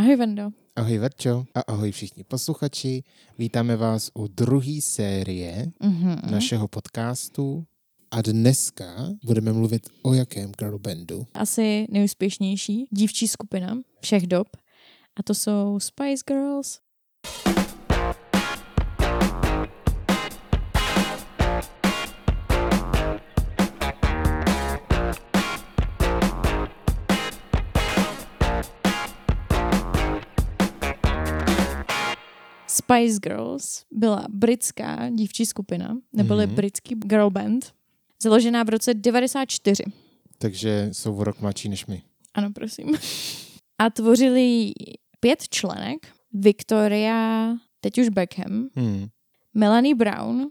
Ahoj, Vendo. Ahoj Verčo a ahoj všichni posluchači. Vítáme vás u druhé série Mm-hmm. našeho podcastu a dneska budeme mluvit o jakém girl bandu. Asi nejúspěšnější dívčí skupina všech dob. A to jsou Spice Girls. Spice Girls byla britská dívčí skupina, neboli Mhm. britský girl band, založená v roce 94. Takže jsou o rok mladší než my. Ano, prosím. A tvořili pět členek. Victoria, teď už Beckham, Hmm. Melanie Brown,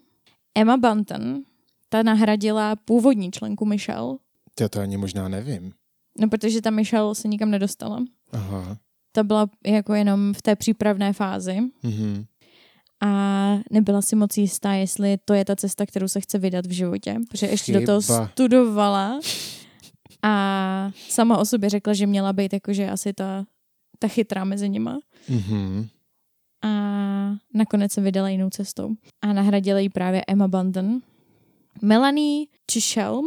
Emma Bunton, ta nahradila původní členku Michelle, Já to ani možná nevím. no protože ta Michelle se nikam nedostala. Aha. Ta byla jako jenom v té přípravné fázi Mhm. a nebyla si moc jistá, jestli to je ta cesta, kterou se chce vydat v životě, protože ještě do toho Chyba. studovala a sama o sobě řekla, že měla být jakože asi ta, ta chytrá mezi nima. Mhm. a nakonec se vydala jinou cestou. A nahradila ji právě Emma Bunton. Melanie Chisholm,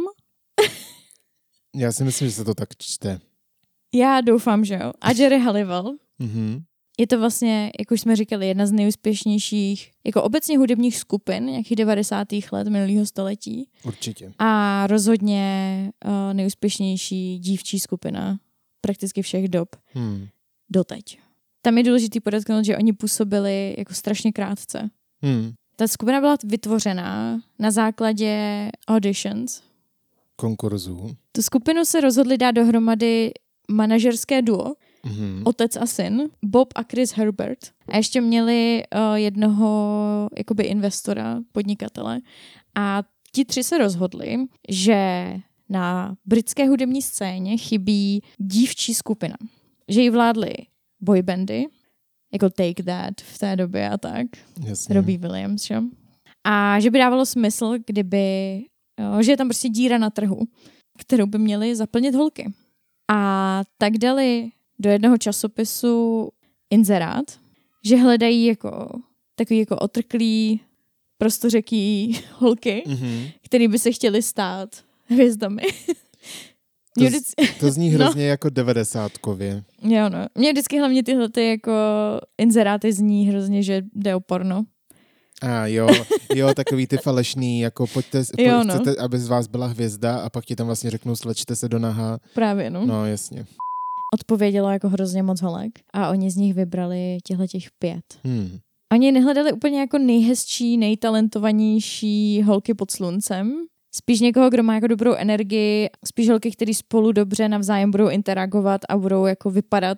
Já si myslím, že se to tak čte. Já doufám, že jo. A Jerry Halliwell. Mhm. Je to vlastně, jak už jsme říkali, jedna z nejúspěšnějších, jako obecně hudebních skupin, nějakých 90. let minulého století. Určitě. A rozhodně uh, nejúspěšnější dívčí skupina prakticky všech dob Hmm. doteď. Tam je důležité podotknout, že oni působili jako strašně krátce. Hmm. Ta skupina byla vytvořená na základě auditions. Konkurzů. Tu skupinu se rozhodli dát dohromady manažerské duo, Mhm. otec a syn, Bob a Chris Herbert. A ještě měli uh, jednoho jakoby investora, podnikatele. A ti tři se rozhodli, že na britské hudební scéně chybí dívčí skupina. Že ji vládly boybandy, jako Take That v té době a tak. Jasně. Robbie Williams, že? A že by dávalo smysl, kdyby, jo, že je tam prostě díra na trhu, kterou by měly zaplnit holky. A tak dali do jednoho časopisu inzerát, že hledají jako takový jako otrklý, prostořeký holky, Mhm. který by se chtěli stát hvězdami. To, vždycky, to zní No. hrozně jako devadesátkově. jo, no. Mě vždycky hlavně tyhle ty jako inzeráty zní hrozně, že jde o porno. A jo, jo, takový ty falešný, jako pojďte, Jo, jo, no. chcete, aby z vás byla hvězda a pak ti tam vlastně řeknou, slečte se do naha. Právě, no. No, jasně. odpovědělo jako hrozně moc holek a oni z nich vybrali těchto těch pět. Hmm. Oni nehledali úplně jako nejhezčí, nejtalentovanější holky pod sluncem, spíš někoho, kdo má jako dobrou energii, spíš holky, který spolu dobře navzájem budou interagovat a budou jako vypadat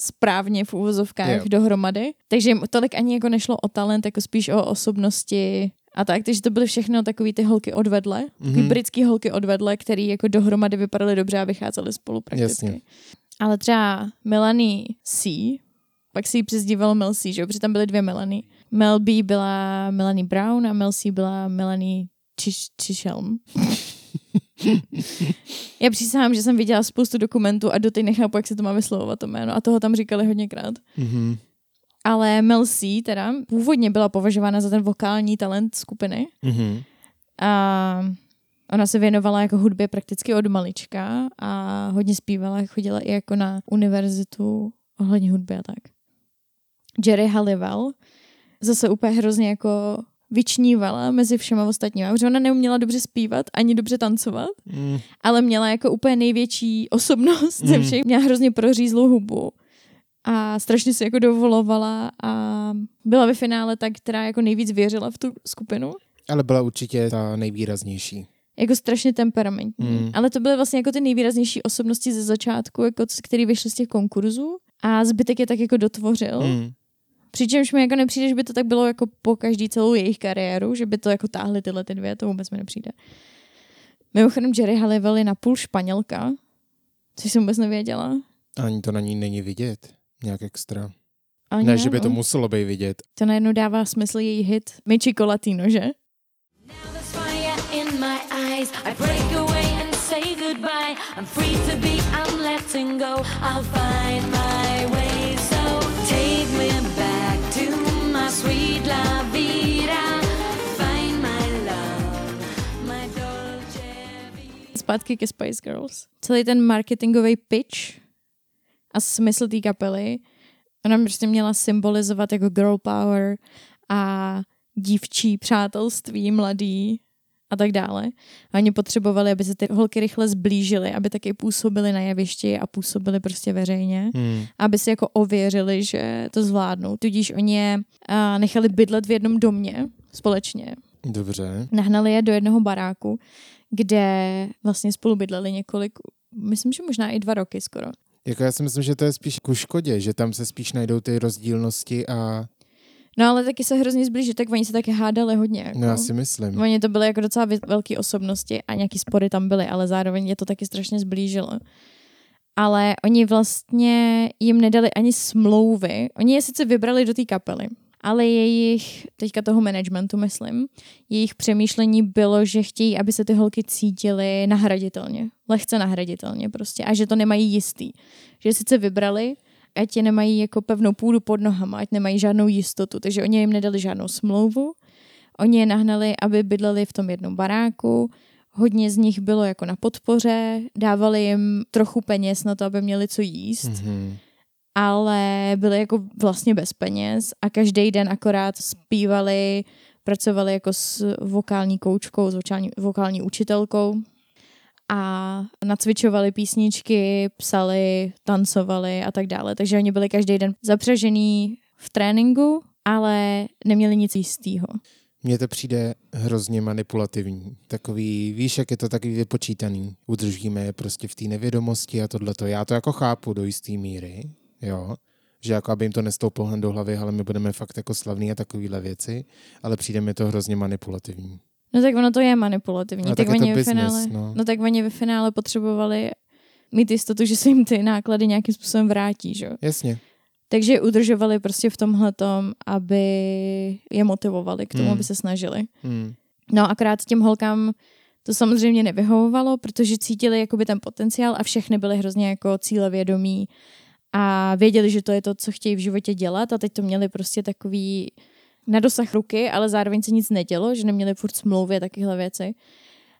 správně v úvozovkách Jo. dohromady. Takže tolik ani jako nešlo o talent, jako spíš o osobnosti a tak, takže to byly všechno takový ty holky odvedle, takový Mhm. britský holky odvedle, který jako dohromady vypadaly dobře a vycházely spolu prakticky. Jasně. Ale třeba Melanie C, pak si ji přezdívalo Mel C, že jo, protože tam byly dvě Melanie. Mel B byla Melanie Brown a Mel C byla Melanie Chish- Chisholm. Já přísahám, že jsem viděla spoustu dokumentů a doteď nechápu, jak se to má vyslovovat to jméno a toho tam říkali hodněkrát. Mhm. Ale Mel C teda původně byla považována za ten vokální talent skupiny Mhm. a ona se věnovala jako hudbě prakticky od malička a hodně zpívala, chodila i jako na univerzitu ohledně hudby a tak. Jerry Halliwell zase úplně hrozně jako vyčnívala mezi všema ostatníma, protože ona neuměla dobře zpívat ani dobře tancovat, Mm. ale měla jako úplně největší osobnost ze Mhm. všech. Měla hrozně prořízlou hubu a strašně si jako dovolovala a byla ve finále ta, která jako nejvíc věřila v tu skupinu. Ale byla určitě ta nejvýraznější. Jako strašně temperamentní. Mm. Ale to byly vlastně jako ty nejvýraznější osobnosti ze začátku, jako který vyšly z těch konkurzů a zbytek je tak jako dotvořil. Mm. Přičemž mi jako nepřijde, že by to tak bylo jako po každý celou jejich kariéru, že by to jako táhly tyhle ty dvě, to vůbec mi nepřijde. Mimochodem Jerry Halliwell je napůl španělka, což jsem vůbec nevěděla. Ani to na ní není vidět. Nějak extra. Ani ne, že by no. to muselo být vidět. To najednou dává smysl její hit Mi Latino, že? My. I'm free to be, I'm letting go. I'll find my zpátky ke Spice Girls. Celý ten marketingový pitch a smysl té kapely, ona prostě měla symbolizovat jako girl power a dívčí přátelství mladý a tak dále. A oni potřebovali, aby se ty holky rychle zblížily, aby taky působily na jevišti a působily prostě veřejně, Hmm. aby si jako ověřili, že to zvládnou. Tudíž oni je nechali bydlet v jednom domě společně. Dobře. Nahnali je do jednoho baráku, kde vlastně spolu bydleli několik, myslím, že možná i dva roky skoro. Jako já si myslím, že to je spíš ku škodě, že tam se spíš najdou ty rozdílnosti a No ale taky se hrozně zblížili, tak oni se taky hádali hodně. Jako. no já si myslím. Oni to byly jako docela velké osobnosti a nějaký spory tam byly, ale zároveň je to taky strašně zblížilo. Ale oni vlastně jim nedali ani smlouvy. Oni je sice vybrali do té kapely, ale jejich, teďka toho managementu myslím, jejich přemýšlení bylo, že chtějí, aby se ty holky cítily nahraditelně. Lehce nahraditelně prostě. A že to nemají jistý. Že sice vybrali, ať je nemají jako pevnou půdu pod nohama, ať nemají žádnou jistotu. Takže oni jim nedali žádnou smlouvu. Oni je nahnali, aby bydleli v tom jednom baráku. Hodně z nich bylo jako na podpoře, dávali jim trochu peněz na to, aby měli co jíst, Mhm. Ale byli jako vlastně bez peněz a každý den akorát zpívali, pracovali jako s vokální koučkou, s vokální, vokální učitelkou a nacvičovali písničky, psali, tancovali a tak dále. Takže oni byli každý den zapřežený v tréninku, ale neměli nic jistého. Mně to přijde hrozně manipulativní. Takový, víš, jak je to takový vypočítaný. Udržíme je prostě v té nevědomosti a tohleto. Já to jako chápu do jisté míry, jo. Že jako aby jim to nestouplo hned do hlavy, ale my budeme fakt jako slavní a takovýhle věci, ale přijde mi to hrozně manipulativní. No tak ono to je manipulativní. No, tak, tak je to oni ve business, finále, no. no. tak oni ve finále potřebovali mít jistotu, že se jim ty náklady nějakým způsobem vrátí, že? jo. Jasně. Takže udržovali prostě v tomhle aby je motivovali k tomu, Hmm. aby se snažili. Hmm. No akorát těm holkám to samozřejmě nevyhovovalo, protože cítili jakoby ten potenciál a všechny byly hrozně jako cílevědomí a věděli, že to je to, co chtějí v životě dělat a teď to měli prostě takový na dosah ruky, ale zároveň se nic nedělo, že neměli furt smlouvy a takovéhle věci.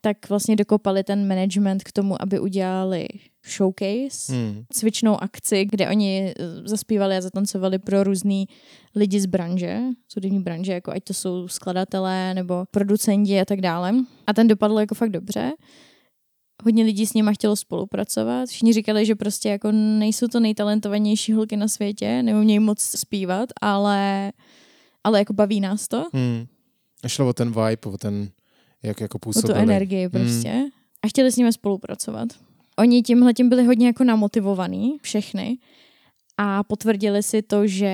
Tak vlastně dokopali ten management k tomu, aby udělali showcase, Hmm. cvičnou akci, kde oni eh, zaspívali a zatancovali pro různý lidi z branže, z hudební branže, jako ať to jsou skladatelé nebo producenti a tak dále. A ten dopadl jako fakt dobře. Hodně lidí s nima chtělo spolupracovat. Všichni říkali, že prostě jako nejsou to nejtalentovanější holky na světě, neumějí moc zpívat, ale, ale jako baví nás to. Hmm. A šlo o ten vibe, o ten, jak jako O působili. tu energii prostě. A chtěli s nimi spolupracovat. Oni tímhle tím byli hodně jako namotivovaní, všechny. A potvrdili si to, že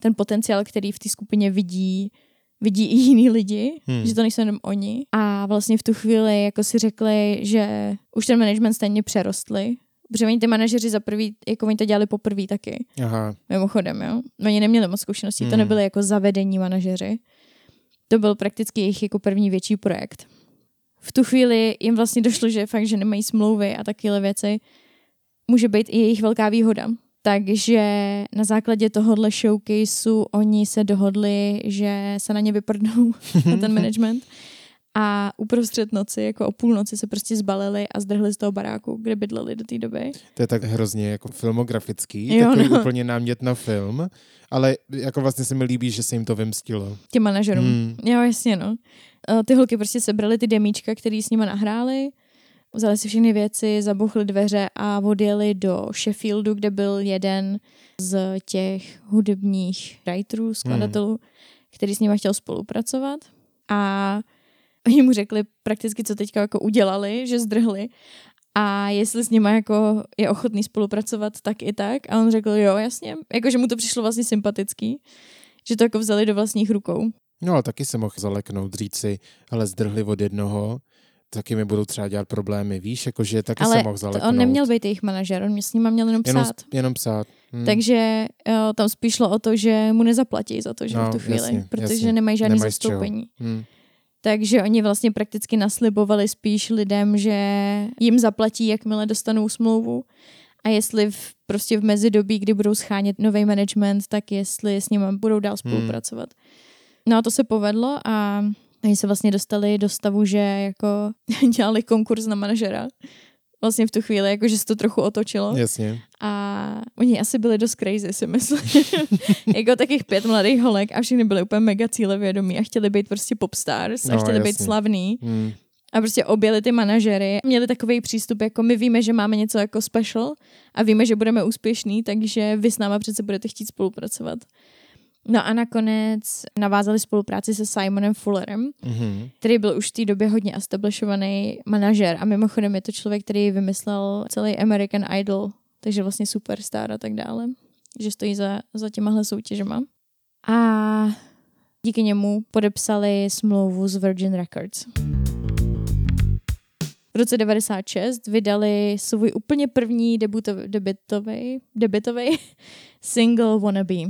ten potenciál, který v té skupině vidí, vidí i jiní lidi, Hmm. že to nejsou jenom oni. A vlastně v tu chvíli jako si řekli, že už ten management stejně přerostli, protože oni ty manažeři za prvý, jako oni to dělali poprvé taky, Aha. mimochodem, jo. Oni neměli moc zkušeností, to Hmm. nebyly jako zavedení manažeři. To byl prakticky jejich jako první větší projekt. V tu chvíli jim vlastně došlo, že fakt, že nemají smlouvy a takovéhle věci, může být i jejich velká výhoda. Takže na základě tohohle showcaseu oni se dohodli, že se na ně vyprdnou na ten management a uprostřed noci, jako o půlnoci se prostě zbalili a zdrhli z toho baráku, kde bydleli do té doby. To je tak hrozně jako filmografický, Jo, takový no. úplně námět na film, ale jako vlastně se mi líbí, že se jim to vymstilo. Těm manažerům. Hmm. Jo, jasně, no. Eh, Ty holky prostě sebrali ty demíčka, který s nima nahráli, vzali si všechny věci, zabuchli dveře a odjeli do Sheffieldu, kde byl jeden z těch hudebních writerů, skladatelů, hmm. který s nima chtěl spolupracovat. A oni mu řekli prakticky, co teďka jako udělali, že zdrhli. A jestli s nima jako je ochotný spolupracovat, tak i tak. A on řekl, jo, jasně. Jakože mu to přišlo vlastně sympatický, že to jako vzali do vlastních rukou. No ale taky se mohl zaleknout, říct si, ale zdrhli od jednoho, taky mi budou třeba dělat problémy, víš, jakože taky Ale mohl to zaleknout. on neměl být jejich manažer, on s nima měl jenom jenom, psát. jenom psát. Hmm. Takže uh, tam spíš šlo o to, že mu nezaplatí za to, že No, v tu chvíli, jasně, protože jasně. nemají žádný Nemají zastoupení. Hmm. Takže oni vlastně prakticky naslibovali spíš lidem, že jim zaplatí, jakmile dostanou smlouvu a jestli v, prostě v mezidobí, kdy budou schánět nový management, tak jestli s nimi budou dál spolupracovat. No a to se povedlo a Oni se vlastně dostali do stavu, že jako dělali konkurs na manažera. Vlastně v tu chvíli, jako že se to trochu otočilo. Jasně. A oni asi byli dost crazy, si myslím. jako takých pět mladých holek a všichni byli úplně mega cílevědomí a chtěli být prostě popstars a No, chtěli být jasně. slavný. Hmm. A prostě objeli ty manažery. Měli takový přístup, jako my víme, že máme něco jako special a víme, že budeme úspěšní, takže vy s náma přece budete chtít spolupracovat. No a nakonec navázali spolupráci se Simonem Fullerem, Mhm. který byl už v té době hodně establishovaný manažer a mimochodem je to člověk, který vymyslel celý American Idol, takže vlastně superstar a tak dále, že stojí za, za těmahle soutěžema. A díky němu podepsali smlouvu s Virgin Records. V roce 96 vydali svůj úplně první debutový, debutový, debutový single Wannabe.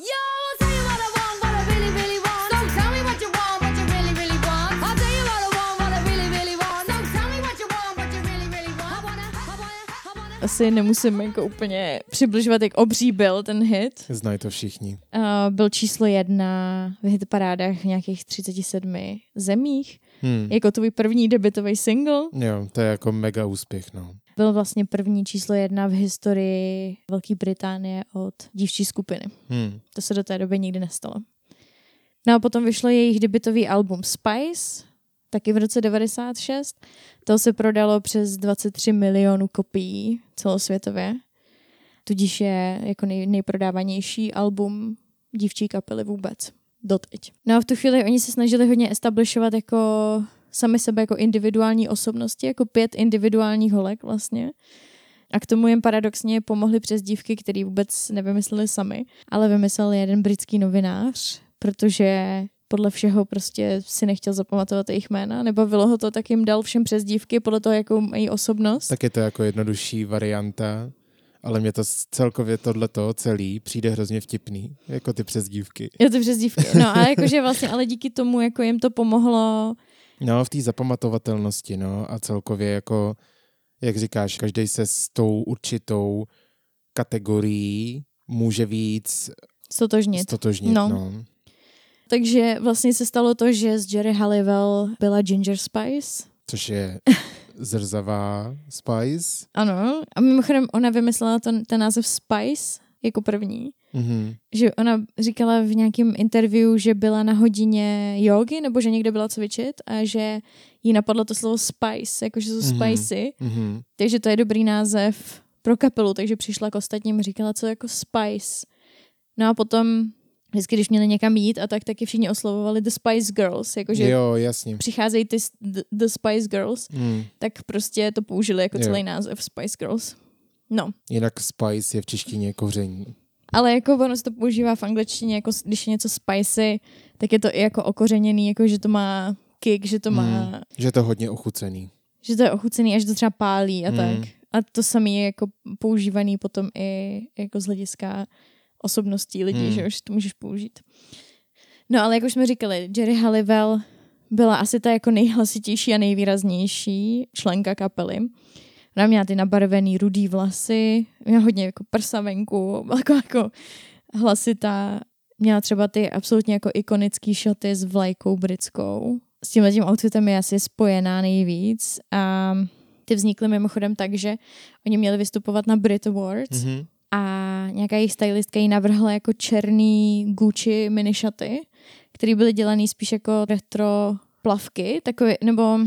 Yo, I'll tell you what I want, what I really, really want. So tell me what you want, what you really, really want. I'll tell you what I want, what I really, really want. So tell me what you want, what you really, really want. I wanna, I wanna, I wanna. Asi nemusím jako úplně přibližovat, jak obří byl ten hit. Znají to všichni. Uh, byl číslo jedna v hitparádách v nějakých 37 zemích. Hmm. Jako tvůj první debutový single. Jo, to je jako mega úspěch, no. Byl vlastně první číslo jedna v historii Velké Británie od dívčí skupiny. Hmm. To se do té doby nikdy nestalo. No a potom vyšlo jejich debutový album Spice, taky v roce 96. To se prodalo přes 23 milionů kopií celosvětově. Tudíž je jako nej, nejprodávanější album dívčí kapely vůbec. Doteď. No a v tu chvíli oni se snažili hodně establishovat jako sami sebe jako individuální osobnosti, jako pět individuálních holek vlastně. A k tomu jim paradoxně pomohly přes dívky, který vůbec nevymysleli sami, ale vymyslel jeden britský novinář, protože podle všeho prostě si nechtěl zapamatovat jejich jména, nebavilo ho to, tak jim dal všem přes dívky podle toho, jakou mají osobnost. Tak je to jako jednodušší varianta, ale mě to celkově tohleto celý přijde hrozně vtipný, jako ty přezdívky. Je to přes dívky. No a jakože vlastně, ale díky tomu, jako jim to pomohlo, No, v té zapamatovatelnosti, no, a celkově jako, jak říkáš, každý se s tou určitou kategorií může víc stotožnit. stotožnit, No. no. no. Takže vlastně se stalo to, že z Jerry Halliwell byla Ginger Spice. Což je zrzavá Spice. Ano. A mimochodem ona vymyslela ten, ten název Spice jako první. Mhm. že ona říkala v nějakém interview, že byla na hodině jogy, nebo že někde byla cvičit a že jí napadlo to slovo spice, jakože jsou Mhm. spicy, Mhm. takže to je dobrý název pro kapelu, takže přišla k ostatním říkala, co jako spice. No a potom vždycky, když měli někam jít a tak, taky všichni oslovovali The Spice Girls, jakože Jo, jasně. přicházejí ty the, the Spice Girls, Mm. tak prostě to použili jako Jo. celý název Spice Girls. No, Jinak Spice je v češtině koření. Ale jako ono se to používá v angličtině, jako když je něco spicy, tak je to i jako okořeněný, jako že to má kick, že to má, Mm. Že je to hodně ochucený. že to je ochucený a že to třeba pálí a Mm. tak. A to samé je jako používaný potom i jako z hlediska osobností lidí, Mm. že už to můžeš použít. No ale jak už jsme říkali, Jerry Halliwell byla asi ta jako nejhlasitější a nejvýraznější členka kapely. Ona měla ty nabarvený rudý vlasy, měla hodně jako prsa venku, byla jako, jako hlasitá. Měla třeba ty absolutně jako ikonický šaty s vlajkou britskou. S tímhle tím outfitem je asi spojená nejvíc. A ty vznikly mimochodem tak, že oni měli vystupovat na Brit Awards Mhm. a nějaká jejich stylistka jí navrhla jako černý Gucci mini šaty, které byly dělaný spíš jako retro plavky, takové, nebo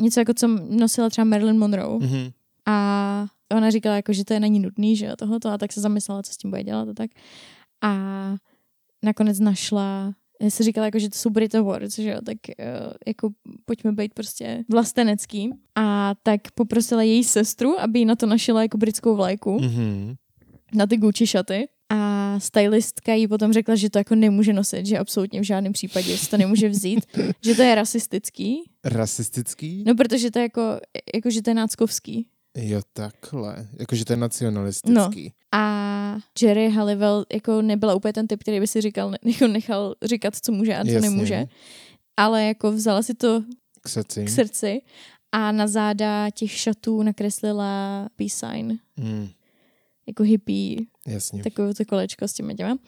něco jako co nosila třeba Marilyn Monroe. Mhm. A ona říkala, jako, že to je na ní nudný, že jo, tohoto, a tak se zamyslela, co s tím bude dělat a tak. A nakonec našla, já si říkala, jako, že to jsou Brit Awards, že jo, tak uh, jako pojďme být prostě vlastenecký. A tak poprosila její sestru, aby jí na to našila jako britskou vlajku, Mhm. na ty Gucci šaty. A stylistka jí potom řekla, že to jako nemůže nosit, že absolutně v žádném případě si to nemůže vzít, že to je rasistický, Rasistický? no protože to je jako, jako že to je náckovský. Jo, takhle. Jakože to je nacionalistický. A Jerry Halliwell jako nebyla úplně ten typ, který by si říkal, jako nechal říkat, co může a co Jasně. nemůže. Ale jako vzala si to K srdci. k srdci a na záda těch šatů nakreslila peace sign, Mm. Jako hippie, Jasně. takové to kolečko s těma těma.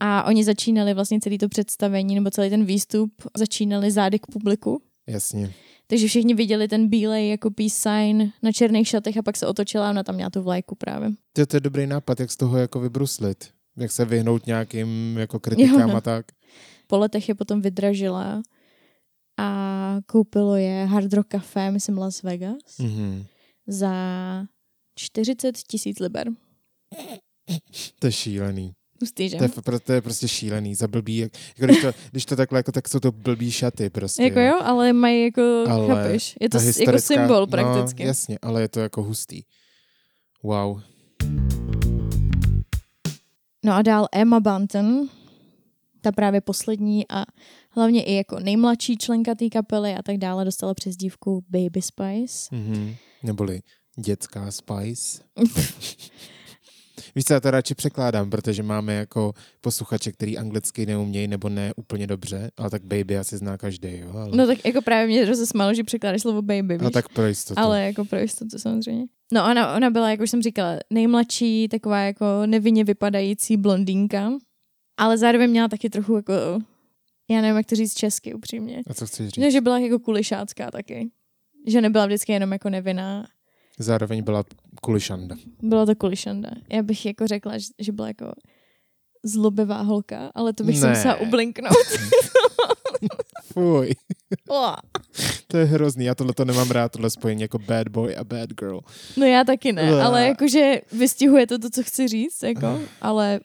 A oni začínali vlastně celý to představení nebo celý ten výstup, začínali zády k publiku. Jasně. Takže všichni viděli ten bílej jako peace sign na černých šatech a pak se otočila a ona tam měla tu vlajku právě. To, to je dobrý nápad, jak z toho jako vybruslit. Jak se vyhnout nějakým jako kritikám Jo, no. a tak. Po letech je potom vydražila a koupilo je Hard Rock Café, myslím Las Vegas, Mhm. za 40 tisíc liber. To je šílený. Hustý, že? To je, to je prostě šílený, za blbý. Jak, jako když, to, když to takhle, jako, tak jsou to blbý šaty prostě. Jako jo, ale mají jako, Ale chápeš? Je to jako symbol prakticky. No, jasně, ale je to jako hustý. Wow. No a dál Emma Bunton, ta právě poslední a hlavně i jako nejmladší členka té kapely a tak dále dostala přezdívku Baby Spice. Mhm. Neboli dětská Spice. Víš co, já to radši překládám, protože máme jako posluchače, který anglicky neumějí nebo ne úplně dobře, ale tak baby asi zná každý, jo. Ale, No tak jako právě mě rozesmálo, že překládáš slovo baby, víš? a tak pro jistotu. Ale jako pro jistotu samozřejmě. No ona, ona byla, jak už jsem říkala, nejmladší, taková jako nevinně vypadající blondýnka, ale zároveň měla taky trochu jako, já nevím, jak to říct česky upřímně. A co chceš říct? No, že byla jako kulišácká taky. Že nebyla vždycky jenom jako nevinná. Zároveň byla kulišanda. Byla to kulišanda. Já bych jako řekla, že, že byla jako zlobivá holka, ale to bych se Ne. musela ublinknout. Fuj, to je hrozný, já tohle to nemám rád, tohle spojení jako bad boy a bad girl. no já taky ne, ale jakože vystihuje to to, co chci říct, jako, ale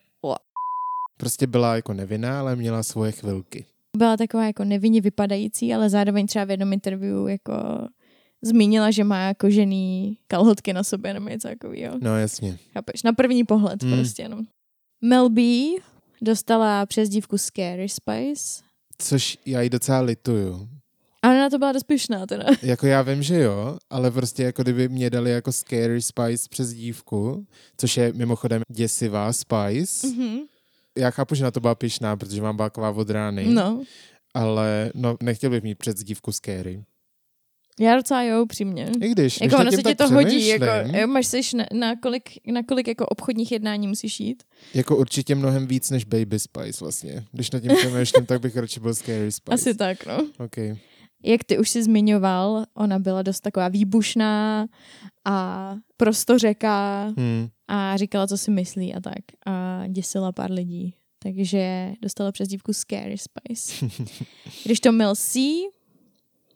Prostě byla jako nevinná, ale měla svoje chvilky. byla taková jako nevinně vypadající, ale zároveň třeba v jednom interview jako zmínila, že má kožený kalhotky na sobě nebo něco takového. No jasně. Chápeš? Na první pohled Hmm. prostě jenom. Mel B dostala přezdívku Scary Spice. Což já jí docela lituju. A ona na to byla dost pyšná teda. Jako já vím, že jo, ale prostě jako kdyby mě dali jako Scary Spice přes dívku, což je mimochodem děsivá Spice. Mhm. Já chápu, že na to byla pyšná, protože mám báková od rány, No, ale no, nechtěl bych mít před dívku Scary. Já docela jo, upřímně. I když, když Jako ono nad se ti to hodí, jako, jo, máš seš na, na, kolik, na kolik jako obchodních jednání musíš jít. jako určitě mnohem víc než Baby Spice vlastně. Když nad tím přemýšlím, tak bych radši byl Scary Spice. Asi tak, no. Okay. Jak ty už si zmiňoval, ona byla dost taková výbušná a prostořeká Hmm. a říkala, co si myslí a tak. A děsila pár lidí. Takže dostala přezdívku Scary Spice. Když to Mel C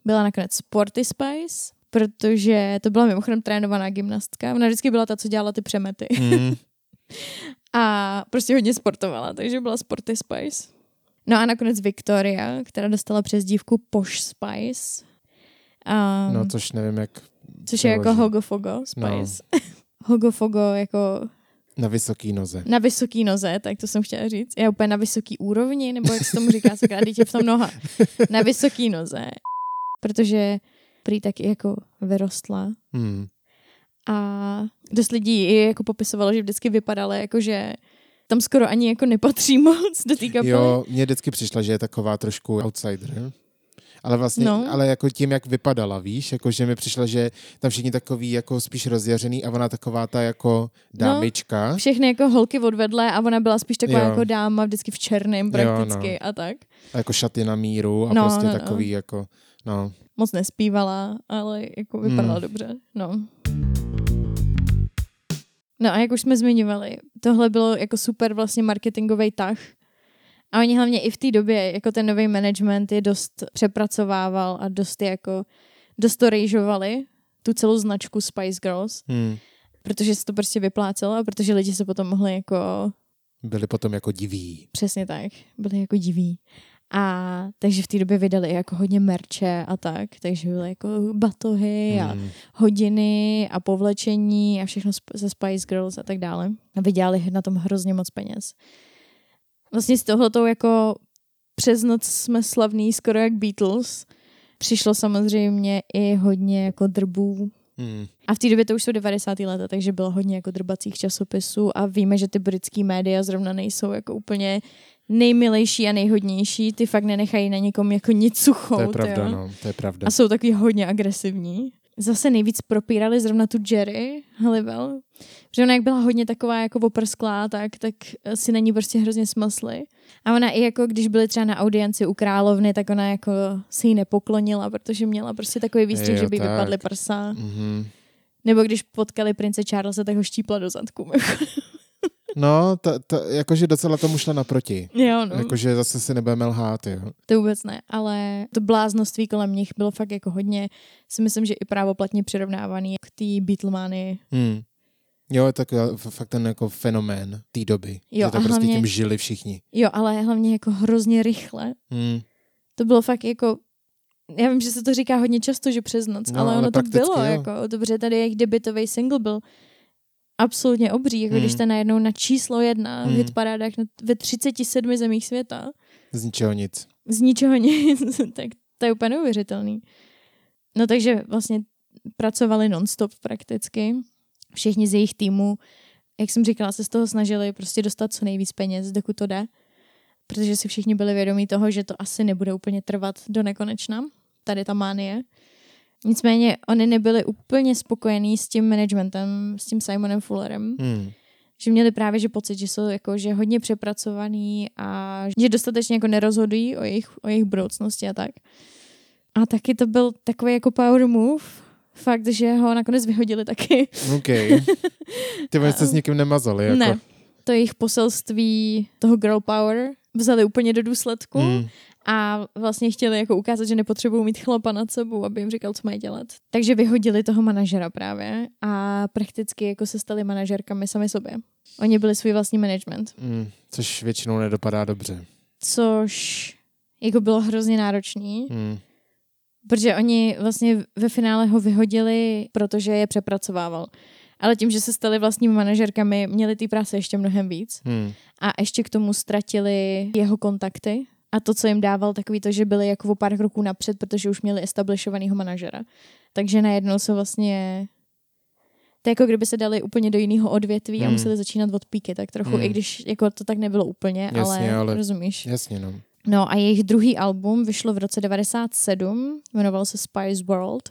byla nakonec Sporty Spice, protože to byla mimochodem trénovaná gymnastka. Ona vždycky byla ta, co dělala ty přemety. Hmm. A prostě hodně sportovala, takže byla Sporty Spice. No a nakonec Victoria, která dostala přezdívku Posh Spice. Um, No, což nevím, jak což je jako. Hogofogo Spice. No. Hogofogo jako na vysoký noze. na vysoký noze, tak to jsem chtěla říct. Je úplně na vysoký úrovni, nebo jak se tomu říká, sakra, dítě v tom noha. Na vysoký noze. Protože prý taky jako vyrostla. Hmm. A dost lidí i jako popisovalo, že vždycky vypadala jako, že tam skoro ani jako nepatří moc do té kapely. Jo, mně vždycky přišla, že je taková trošku outsider. Ale vlastně, No. no. ale jako tím, jak vypadala, víš, jako že mi přišlo, že tam všichni takový jako spíš rozjařený a ona taková ta jako dámička. No. Všechny jako holky odvedle a ona byla spíš taková Jo. jako dáma, vždycky v černém Jo, prakticky no. a tak. A jako šaty na míru a No, no, prostě no, no, no. takový jako, no. Moc nespívala, ale jako vypadala Hmm. dobře. No. No a jak už jsme zmiňovali, tohle bylo jako super vlastně marketingový tah. A oni hlavně i v té době, jako ten nový management je dost přepracovával a dost jako, dost to rejžovali, tu celou značku Spice Girls, Hmm. protože se to prostě vyplácelo a protože lidi se potom mohli jako Byli potom jako diví. Přesně tak, byli jako diví. A takže v té době vydali jako hodně merče a tak, takže byly jako batohy a Hmm. hodiny a povlečení a všechno ze Spice Girls a tak dále. A vydělali na tom hrozně moc peněz. Vlastně s tohletou jako přes noc jsme slavní skoro jak Beatles. Přišlo samozřejmě i hodně jako drbů. Hmm. A v té době to už jsou 90. leta, takže bylo hodně jako drbacích časopisů a víme, že ty britský média zrovna nejsou jako úplně nejmilejší a nejhodnější. Ty fakt nenechají na někom jako nic suchou. To je pravda, jo. no, to je pravda. A jsou takový hodně agresivní. zase nejvíc propírali zrovna tu Jerry Halliwell, protože ona jak byla hodně taková jako oprsklá, tak, tak si na ní prostě hrozně smysly. A ona i jako, když byli třeba na audienci u královny, tak ona jako si jí nepoklonila, protože měla prostě takový výstřih, že by tak. vypadly prsa. Mhm. Nebo když potkali prince Charlesa, tak ho štípla do zadku. No, ta, ta, jakože docela tomu šla naproti. jo, no. Jakože zase si nebudeme lhát, jo. To vůbec ne, ale to bláznoství kolem nich bylo fakt jako hodně, si myslím, že i právoplatně přirovnávaný k té Beatlemany. Hmm. Jo, tak fakt ten jako fenomén té doby. Jo, že to a prostě hlavně- tím žili všichni. Jo, ale hlavně jako hrozně rychle. Hmm. To bylo fakt jako, já vím, že se to říká hodně často, že přes noc, No, ale ale ono to prakticky bylo, jo. jako, dobře, tady jejich debitový single byl absolutně obří, jako Hmm. když jste najednou na číslo jedna v Hmm. hitparádách na, ve 37 zemích světa, Z ničeho nic. z ničeho nic, tak to je úplně neuvěřitelný. No takže vlastně pracovali nonstop prakticky. Všichni z jejich týmu, jak jsem říkala, se z toho snažili prostě dostat co nejvíc peněz, dokud to jde. Protože si všichni byli vědomí toho, že to asi nebude úplně trvat do nekonečna. Tady ta mánie. Nicméně oni nebyli úplně spokojení s tím managementem, s tím Simonem Fullerem Hmm. že měli právě že pocit, že jsou jako, že hodně přepracovaný a že dostatečně jako nerozhodují o jejich, o jejich budoucnosti a tak. A taky to byl takový jako power move, fakt, že ho nakonec vyhodili taky. OK. Ty jste s někým nemazali, jako. Ne, to jejich poselství toho girl power vzali úplně do důsledku Hmm. A vlastně chtěli jako ukázat, že nepotřebují mít chlapa nad sebou, aby jim říkal, co mají dělat. Takže vyhodili toho manažera právě a prakticky jako se stali manažerkami sami sobě. Oni byli svůj vlastní management. Hmm. Což většinou nedopadá dobře. což jako bylo hrozně náročný, Hmm. protože oni vlastně ve finále ho vyhodili, protože je přepracovával. Ale tím, že se stali vlastními manažerkami, měli ty práce ještě mnohem víc Hmm. a ještě k tomu ztratili jeho kontakty a to, co jim dával, takový to, že byli jako o pár kroků napřed, protože už měli establishovaného manažera. Takže najednou se vlastně to je jako kdyby se dali úplně do jiného odvětví a Hmm. museli začínat od píky, tak trochu, Hmm. i když jako to tak nebylo úplně, Jasně, ale, ale- rozumíš. Jasně, no. No a jejich druhý album vyšlo v roce 97, jmenovalo se Spice World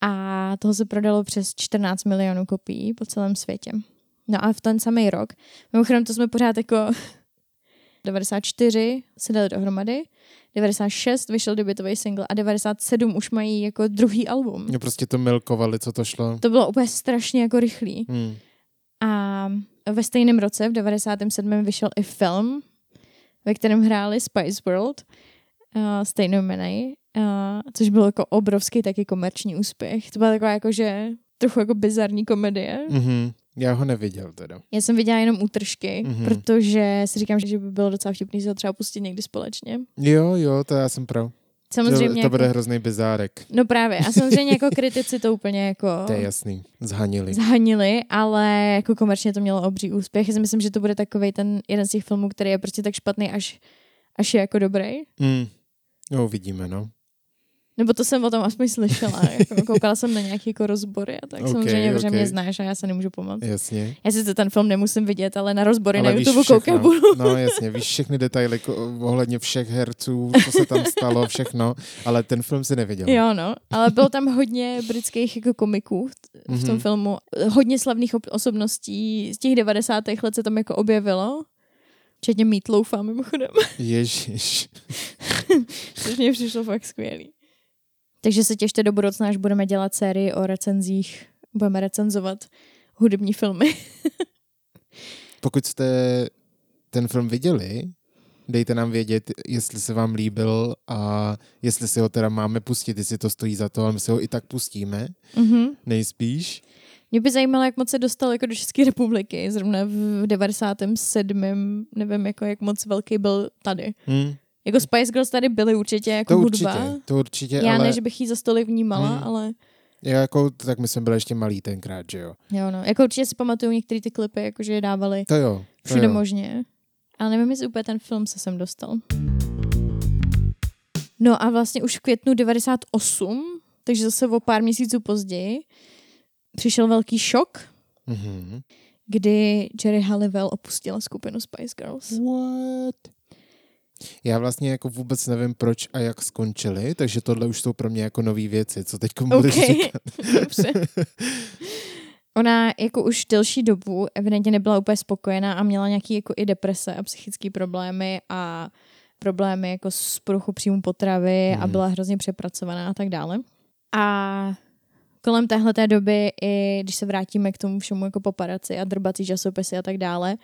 a toho se prodalo přes 14 milionů kopií po celém světě. No a v ten samý rok, mimochodem to jsme pořád jako 94 se dali dohromady, 96 vyšel debutový single a 97 už mají jako druhý album. No prostě to milkovali, co to šlo. To bylo úplně strašně jako rychlý. Hmm. A ve stejném roce, v 97. vyšel i film, ve kterém hráli Spice World, uh, stejnojmenej, uh, což bylo jako obrovský taky komerční úspěch. To byla taková jako, že trochu jako bizarní komedie. Mhm. Já ho neviděl teda. Já jsem viděla jenom útržky, Mhm. protože si říkám, že by bylo docela vtipný se ho třeba pustit někdy společně. Jo, jo, to já jsem pro. Samozřejmě to, to jako, bude hrozný bizárek. No právě, a samozřejmě jako kritici to úplně jako To je jasný. Zhanili. zhanili, ale jako komerčně to mělo obří úspěch. Já si myslím, že to bude takový ten jeden z těch filmů, který je prostě tak špatný, až, až je jako dobrý. Hmm. No, uvidíme, no. Nebo to jsem o tom aspoň slyšela. Jako, koukala jsem na nějaké jako rozbory a tak Ok, samozřejmě, protože ok. mě znáš a já se nemůžu pomoct. Jasně. Já si to ten film nemusím vidět, ale na rozbory Ale na YouTube budu. No jasně, víš všechny detaily ohledně všech herců, co se tam stalo, všechno, ale ten film si neviděl. Jo, no, ale bylo tam hodně britských jako komiků v, tom Mhm. filmu. Hodně slavných ob- osobností z těch 90. let se tam jako objevilo. Včetně Meatloafa mimochodem. Ježiš. což mě přišlo fakt skvělý. Takže se těšte do budoucna, až budeme dělat sérii o recenzích. Budeme recenzovat hudební filmy. Pokud jste ten film viděli, dejte nám vědět, jestli se vám líbil a jestli si ho teda máme pustit, jestli to stojí za to, ale my si ho i tak pustíme, Mhm. nejspíš. Mě by zajímalo, jak moc se dostal jako do České republiky, zrovna v 97. Nevím, jako jak moc velký byl tady. Hm, Jako Spice Girls tady byly určitě jako to hudba. určitě, to určitě, Já ale ne, že bych ji za stolik vnímala, Hmm. ale já jako, tak my jsme byli ještě malí tenkrát, že jo. jo no. Jako určitě si pamatuju některé ty klipy, jakože je dávali To jo, to všude jo. možně. Ale nevím, jestli úplně ten film se sem dostal. No a vlastně už v květnu 98, takže zase o pár měsíců později, přišel velký šok, Mhm. kdy Jerry Halliwell opustila skupinu Spice Girls. What? Já vlastně jako vůbec nevím, proč a jak skončili, takže tohle už jsou pro mě jako nové věci, co teď budeš OK, říkat. dobře. Ona jako už delší dobu evidentně nebyla úplně spokojená a měla nějaký jako i deprese a psychické problémy a problémy jako s poruchou příjmu potravy a Mhm. byla hrozně přepracovaná a tak dále. A kolem téhle té doby, i když se vrátíme k tomu všemu jako paparaci a drbací časopisy a tak dále,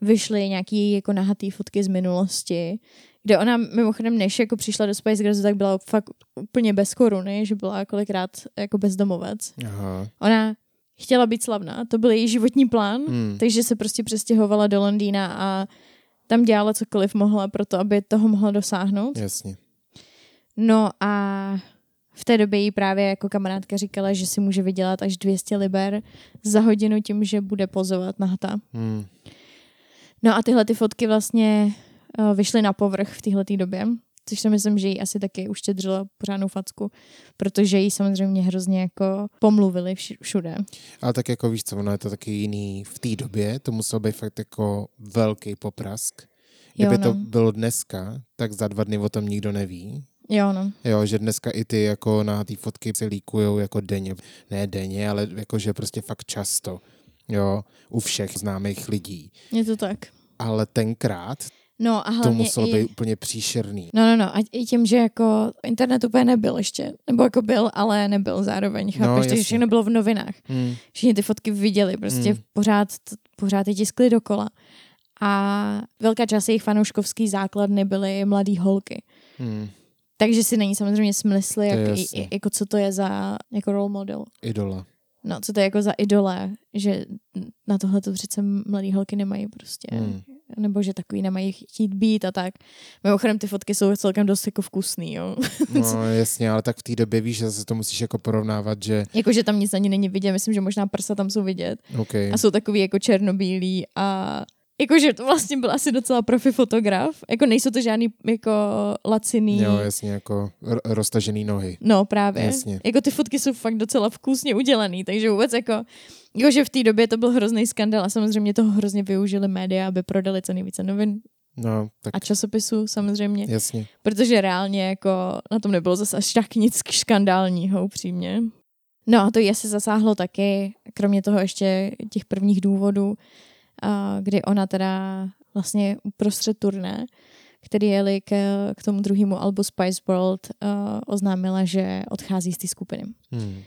vyšly nějaký jako nahatý fotky z minulosti, kde ona mimochodem, než jako přišla do Spice Girls, tak byla fakt úplně bez koruny, že byla kolikrát jako bezdomovec. Aha. Ona chtěla být slavná, to byl její životní plán, Hmm. takže se prostě přestěhovala do Londýna a tam dělala cokoliv mohla pro to, aby toho mohla dosáhnout. Jasně. No a v té době jí právě jako kamarádka říkala, že si může vydělat až 200 liber za hodinu tím, že bude pozovat na hata. Hmm. No a tyhle ty fotky vlastně uh, vyšly na povrch v téhle době, což si myslím, že jí asi taky uštědřilo pořádnou facku, protože jí samozřejmě hrozně jako pomluvili vš- všude. Ale tak jako víš co, ono je to taky jiný v té době, to musel být fakt jako velký poprask. Kdyby Jo, to no. bylo dneska, tak za dva dny o tom nikdo neví. Jo, no. Jo, že dneska i ty jako na ty fotky se líkujou jako denně. Ne denně, ale jakože prostě fakt často. Jo, u všech známých lidí. Je to tak. Ale tenkrát No a to hlavně muselo i... být úplně příšerný. No, no, no. A i tím, že jako internet úplně nebyl ještě. Nebo jako byl, ale nebyl zároveň. Chápeš? jasně. Takže všechno bylo v novinách. Hmm. Všichni ty fotky viděli. Prostě Hmm. pořád, pořád je tiskli dokola. A velká část jejich fanouškovský základny byly mladý holky. Hmm. Takže si není samozřejmě je jak, i- jako co to je za jako role model. Idola. No, co to je jako za idole, že na tohle to přece mladý holky nemají prostě. Hmm. Nebo že takový nemají chtít být a tak. Mimochodem ty fotky jsou celkem dost jako vkusný, jo. No jasně, ale tak v té době víš, že zase to musíš jako porovnávat, že jako, že tam nic ani není vidět, myslím, že možná prsa tam jsou vidět. OK. A jsou takový jako černobílí a Jakože to vlastně byl asi docela profi fotograf. Jako nejsou to žádný jako laciný. Jo, jasně, jako ro- roztažený nohy. No právě. Jasně. Jako ty fotky jsou fakt docela vkusně udělaný, takže vůbec jako, jako že v té době to byl hrozný skandal a samozřejmě toho hrozně využili média, aby prodali co nejvíce novin No, tak a časopisů samozřejmě, jasně. protože reálně jako na tom nebylo zase až tak nic škandálního upřímně. No a to jí asi zasáhlo taky, kromě toho ještě těch prvních důvodů, kdy ona teda vlastně uprostřed turné, který jeli k, k tomu druhému albu Spice World, uh, oznámila, že odchází z té skupiny. Hmm.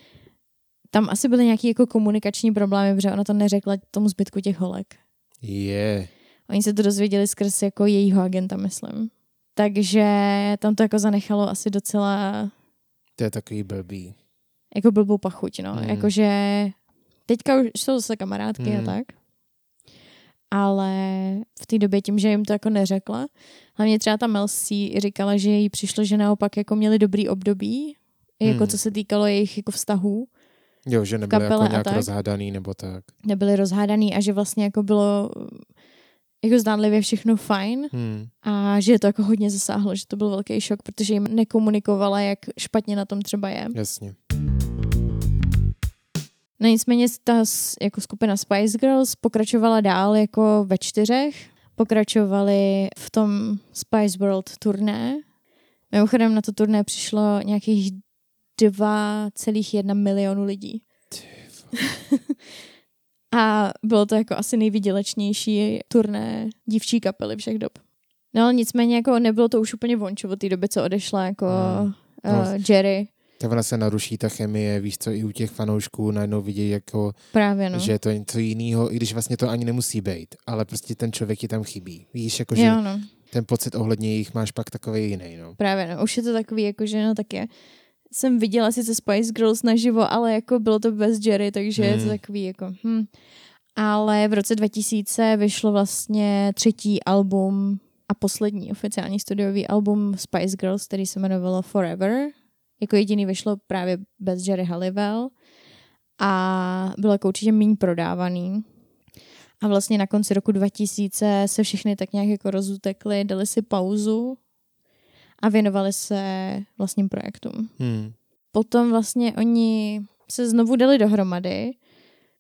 Tam asi byly nějaké jako komunikační problémy, protože ona to neřekla tomu zbytku těch holek. Je. Oni se to dozvěděli skrz jako jejího agenta, myslím. Takže tam to jako zanechalo asi docela To je takový blbý. jako blbou pachuť, no. Hmm. Jakože teďka už jsou zase kamarádky Hmm. a tak. Ale v té době tím, že jim to jako neřekla, hlavně třeba ta Mel C říkala, že jí přišlo, že naopak jako měli dobrý období, jako Hmm. co se týkalo jejich jako vztahů, Jo, že nebyl kapele jako nějak tak. rozhádaný nebo tak. nebyli rozhádaný a že vlastně jako bylo jako zdánlivě všechno fajn Hmm. a že je to jako hodně zasáhlo, že to byl velký šok, protože jim nekomunikovala, jak špatně na tom třeba je. Jasně. No nicméně ta jako skupina Spice Girls pokračovala dál jako ve čtyřech. Pokračovali v tom Spice World turné. Mimochodem na to turné přišlo nějakých 2,1 milionu lidí. A bylo to jako asi nejvydělečnější turné dívčí kapely všech dob. No ale nicméně jako nebylo to už úplně vončo od té doby, co odešla jako Hmm. uh, Jerry. Tak ona se naruší ta chemie, víš co, i u těch fanoušků najednou vidí, jako, Právě no. že je to něco jiného, i když vlastně to ani nemusí být, ale prostě ten člověk ti tam chybí. Víš, jako, že Jo, no. ten pocit ohledně jich máš pak takový jiný, no. Právě, no. Už je to takový, jako že no tak je. Jsem viděla sice Spice Girls naživo, ale jako bylo to bez Jerry, takže je to Hmm. takový jako hm. Ale v roce 2000 vyšlo vlastně třetí album a poslední oficiální studiový album Spice Girls, který se jmenovalo Forever. Jako jediný vyšlo právě bez Jerry Halliwell a bylo jako určitě méně prodávaný. A vlastně na konci roku 2000 se všechny tak nějak jako rozutekly, dali si pauzu a věnovali se vlastním projektům. Hmm. Potom vlastně oni se znovu dali dohromady.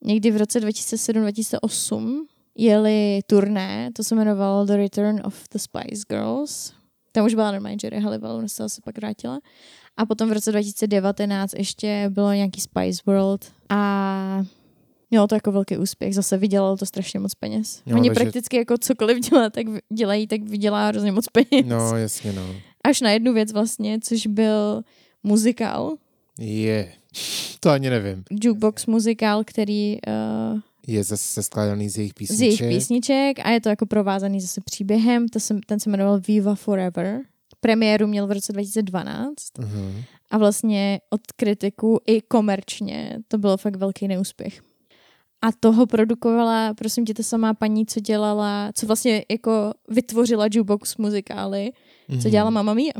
Někdy v roce 2007-2008 jeli turné, to se jmenovalo The Return of the Spice Girls. Tam už byla normálně Jerry Halliwell, ona se zase pak vrátila. A potom v roce 2019 ještě bylo nějaký Spice World a mělo to jako velký úspěch. Zase vydělalo to strašně moc peněz. Jo, Oni takže- prakticky jako cokoliv dělá, tak dělají, tak vydělá hrozně moc peněz. No, jasně, no. Až na jednu věc vlastně, což byl muzikál, Je. To ani nevím. jukebox muzikál, který uh, Je zase skládaný z jejich z písniček. jejich písniček a je to jako provázaný zase příběhem. To se, ten se jmenoval Viva Forever. Premiéru měl v roce 2012 Uh-huh. a vlastně od kritiků i komerčně to bylo fakt velký neúspěch. A toho produkovala, prosím tě, ta samá paní, co dělala, co vlastně jako vytvořila jukebox muzikály, co dělala Mamma Mia.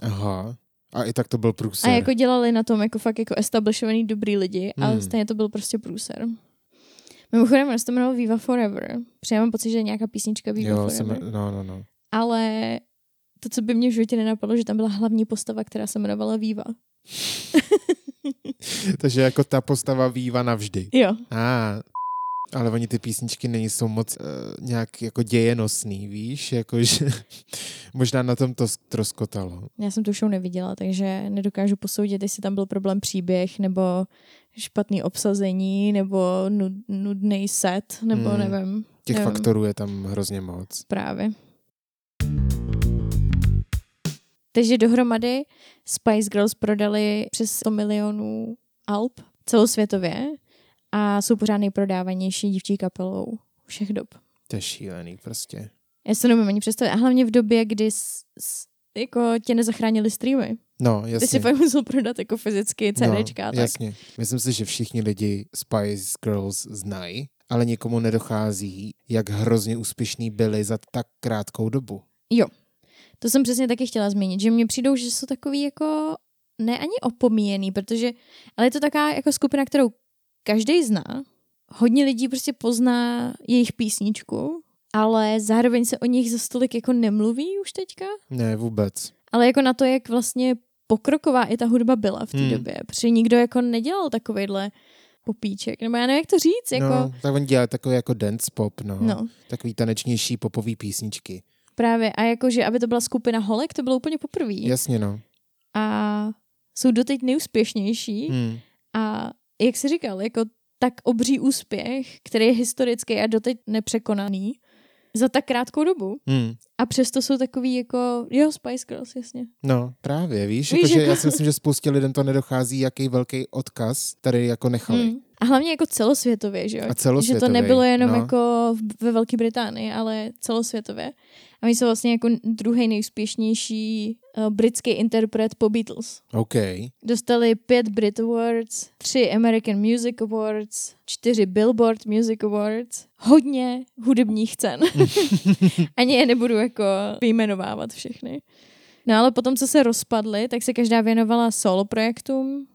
Aha. A i tak to byl průser. A jako dělali na tom jako fakt jako establishovaný dobrý lidi, ale Hmm. stejně to byl prostě průser. Mimochodem, ono se to jmenovalo Viva Forever. Protože já mám pocit, že je nějaká písnička Viva jo, Forever. jsem, no, no, no. Ale to, co by mě v životě nenapadlo, že tam byla hlavní postava, která se jmenovala Viva. Takže jako ta postava výva navždy. Jo, A, ale oni ty písničky nejsou moc uh, nějak jako dějenosný, víš? Jakože možná na tom to troskotalo. já jsem tu show neviděla, takže nedokážu posoudit, jestli tam byl problém příběh, nebo špatný obsazení, nebo nud, nudný set, nebo Hmm. nevím. Těch nevím. faktorů je tam hrozně moc. Právě. Takže dohromady Spice Girls prodali přes 100 milionů alb celosvětově a jsou pořád nejprodávanější dívčí kapelou všech dob. To je šílený prostě. Já to nemůžu ani představit. A hlavně v době, kdy s, s, jako tě nezachránili streamy. No, Ty jasně. si fakt musel prodat jako fyzicky CDčka. no, tak. jasně. Myslím si, že všichni lidi Spice Girls znají, ale nikomu nedochází, jak hrozně úspěšní byli za tak krátkou dobu. To jsem přesně taky chtěla zmínit, že mně přijdou, že jsou takový jako ne ani opomíjený, protože, ale je to taková jako skupina, kterou každý zná. Hodně lidí prostě pozná jejich písničku, ale zároveň se o nich za stolik jako nemluví už teďka. Ne, vůbec. Ale jako na to, jak vlastně pokroková i ta hudba byla v té Hmm. době. Protože nikdo jako nedělal takovejhle popíček, nebo já nevím, jak to říct, jako... No, tak oni dělají takové jako dance pop, no. no Takový tanečnější popový písničky. Právě. A jakože, aby to byla skupina holek, to bylo úplně poprvé. Jasně, no. A jsou doteď nejúspěšnější. Hmm. A jak jsi říkal, jako tak obří úspěch, který je historický a doteď nepřekonaný za tak krátkou dobu. Hmm. A přesto jsou takový jako, jo, Spice Girls, jasně. No, právě, víš, Víš, jako, že jako- já si myslím, že spoustě lidem to nedochází, jaký velký odkaz tady jako nechali. Hmm. A hlavně jako celosvětově, že jo? A Že celosvětový, to nebylo jenom no. jako ve Velké Británii, ale celosvětově. A my jsou vlastně jako druhý nejúspěšnější uh, britský interpret po Beatles. OK. Dostali pět Brit Awards, tři American Music Awards, čtyři Billboard Music Awards, hodně hudebních cen. Ani je nebudu jako vyjmenovávat všechny. No ale potom, co se rozpadly, tak se každá věnovala solo projektům.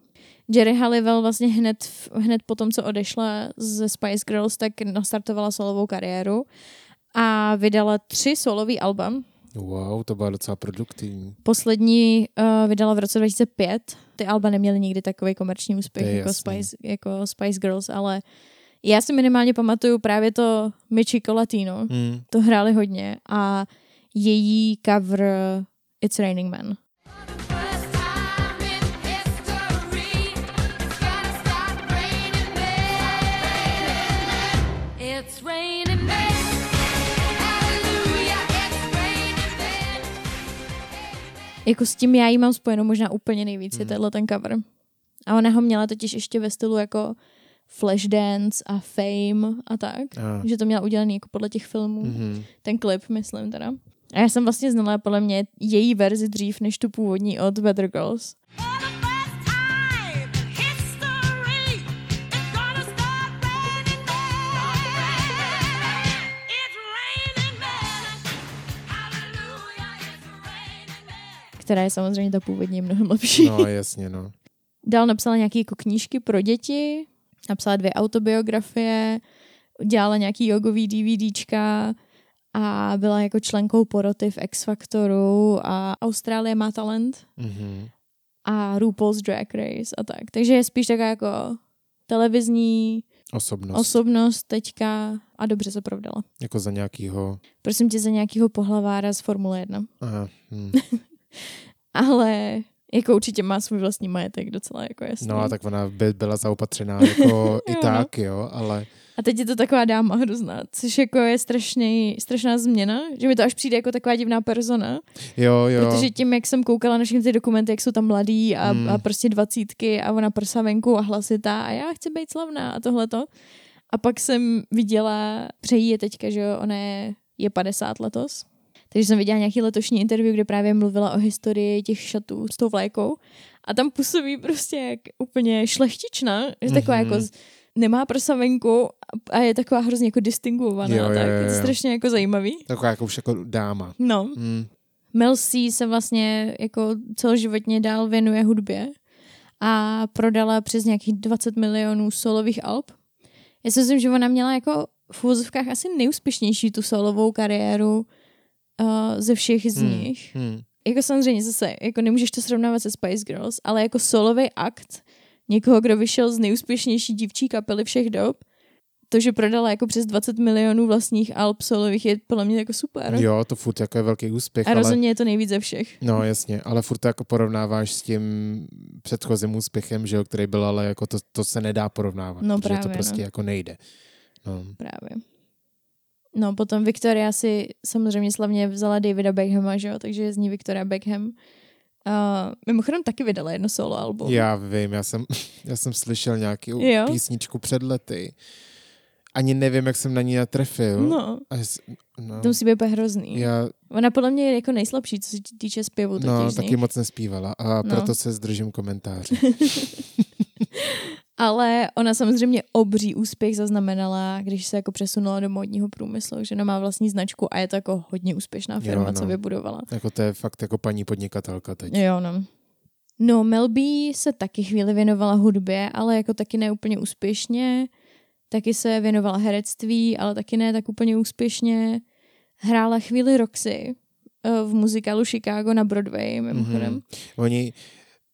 Jerry Halliwell vlastně hned, hned po tom, co odešla ze Spice Girls, tak nastartovala solovou kariéru a vydala tři solový alba. Wow, to bylo docela produktivní. Poslední uh, vydala v roce 2005. Ty alba neměly nikdy takový komerční úspěch jako jasný. Spice, jako Spice Girls, ale já si minimálně pamatuju právě to Michiko Latino. Hmm. To hráli hodně a její cover It's Raining Men. Jako s tím já jí mám spojenou možná úplně nejvíc, je Mhm. tenhle ten cover. A ona ho měla totiž ještě ve stylu jako Flashdance a Fame a tak. A. Že to měla udělaný jako podle těch filmů. Mm-hmm. Ten klip, myslím teda. A já jsem vlastně znala podle mě její verzi dřív, než tu původní od Better Girls. Která je samozřejmě ta původní mnohem lepší. No, jasně, no. Dál napsala nějaké jako knížky pro děti, napsala dvě autobiografie, dělala nějaký jogový DVDčka a byla jako členkou poroty v X Factoru a Austrálie má talent Mm-hmm. a RuPaul's Drag Race a tak. Takže je spíš taková jako televizní Osobnost. osobnost teďka a dobře se provdala. Jako za nějakýho... Prosím tě za nějakého pohlavára z Formule 1. Aha, hm. Ale jako určitě má svůj vlastní majetek docela jako jasný. No a tak ona by byla zaopatřená jako i Jo, no. tak, jo, ale A teď je to taková dáma hrozná, což jako je strašný, strašná změna, že mi to až přijde jako taková divná persona, jo, jo. protože tím, jak jsem koukala na všechny ty dokumenty, jak jsou tam mladí a, Hmm. a prostě dvacítky a ona prsa venku a hlasitá a já chci být slavná a tohleto. A pak jsem viděla, přejí je teďka, že jo, ona je, je 50 letos. Takže jsem viděla nějaký letošní interview, kde právě mluvila o historii těch šatů s tou vlékou. A tam působí prostě jak úplně šlechtična, že taková Mhm. jako z- nemá prsa venku a je taková hrozně jako distinguovaná. Jo, jo, tak jo, je to strašně jako zajímavý. Taková jako už jako dáma. No. Hm. Mel C se vlastně jako celoživotně dál věnuje hudbě a prodala přes nějakých 20 milionů solových alb. Já si myslím, že ona měla jako v uvozovkách asi nejúspěšnější tu solovou kariéru uh, ze všech z Hmm. nich. Hm. Jako samozřejmě zase, jako nemůžeš to srovnávat se Spice Girls, ale jako solový akt někoho, kdo vyšel z nejúspěšnější dívčí kapely všech dob, to, že prodala jako přes 20 milionů vlastních alb solových je podle mě jako super. Jo, to furt jako je velký úspěch, A ale... rozhodně je to nejvíc ze všech. No jasně, ale furt to jako porovnáváš s tím předchozím úspěchem, že jo, který byl, ale jako to, to se nedá porovnávat, No protože to právě, prostě no. jako nejde. No. Právě. No potom Victoria si samozřejmě slavně vzala Davida Beckhama, že jo, takže je z ní Victoria Beckham. Uh, mimochodem taky vydala jedno solo album. Já vím, já jsem, já jsem slyšel nějakou Jo? písničku před lety. Ani nevím, jak jsem na ní natrefil. No, A s- no. to musí být hrozný. Já Ona podle mě je jako nejslabší, co se týče zpěvu. no, taky nich. moc nespívala a No. proto se zdržím komentáře. Ale ona samozřejmě obří úspěch zaznamenala, když se jako přesunula do módního průmyslu, že ona má vlastní značku a je to jako hodně úspěšná firma, Jo, no. co vybudovala. jako to je fakt jako paní podnikatelka teď. Jo, no. No, Mel B se taky chvíli věnovala hudbě, ale jako taky ne úplně úspěšně. Taky se věnovala herectví, ale taky ne tak úplně úspěšně. Hrála chvíli Roxy eh, v muzikálu Chicago na Broadway, mimochodem. Mhm. Oni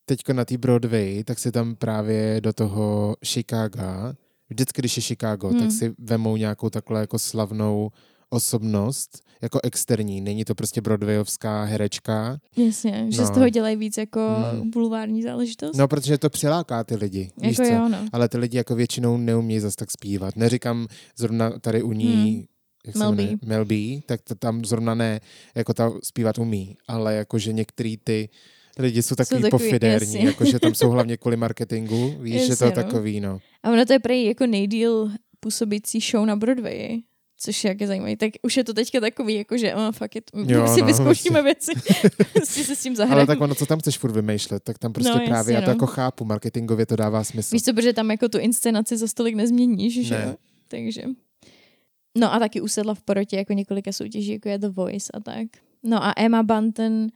teďko na té Broadway, tak si tam právě do toho Chicaga, vždycky, když je Chicago, Hmm. tak si vemou nějakou takhle jako slavnou osobnost, jako externí. Není to prostě broadwayovská herečka. Jasně, že No. z toho dělají víc jako Mhm. bulvární záležitost. No, protože to přiláká ty lidi. víš jako co? jo, no. Ale ty lidi jako většinou neumějí zas tak zpívat. Neříkám zrovna tady u ní, Hmm. jak se Mel B. jmenuje? Mel B, tak to tam zrovna ne, jako ta zpívat umí, ale jakože některý ty lidi jsou takový, takový, pofidérní, jasně. jakože tam jsou hlavně kvůli marketingu, víš, že to Jasně, je no. takový, no. A ono to je prej jako nejdíl působící show na Broadway. Což je jak je zajímavý. Tak už je to teďka takový, jako že oh, fuck it, Jo, si no, vyzkoušíme věci. si se s tím Ale zahrajeme. tak ono, co tam chceš furt vymýšlet, tak tam prostě No, právě, jasně, já to no. jako chápu, marketingově to dává smysl. Víš co, protože tam jako tu inscenaci za stolik nezměníš, že Ne. jo? Takže. No a taky usedla v porotě jako několika soutěží, jako je The Voice a tak. No a Emma Bunton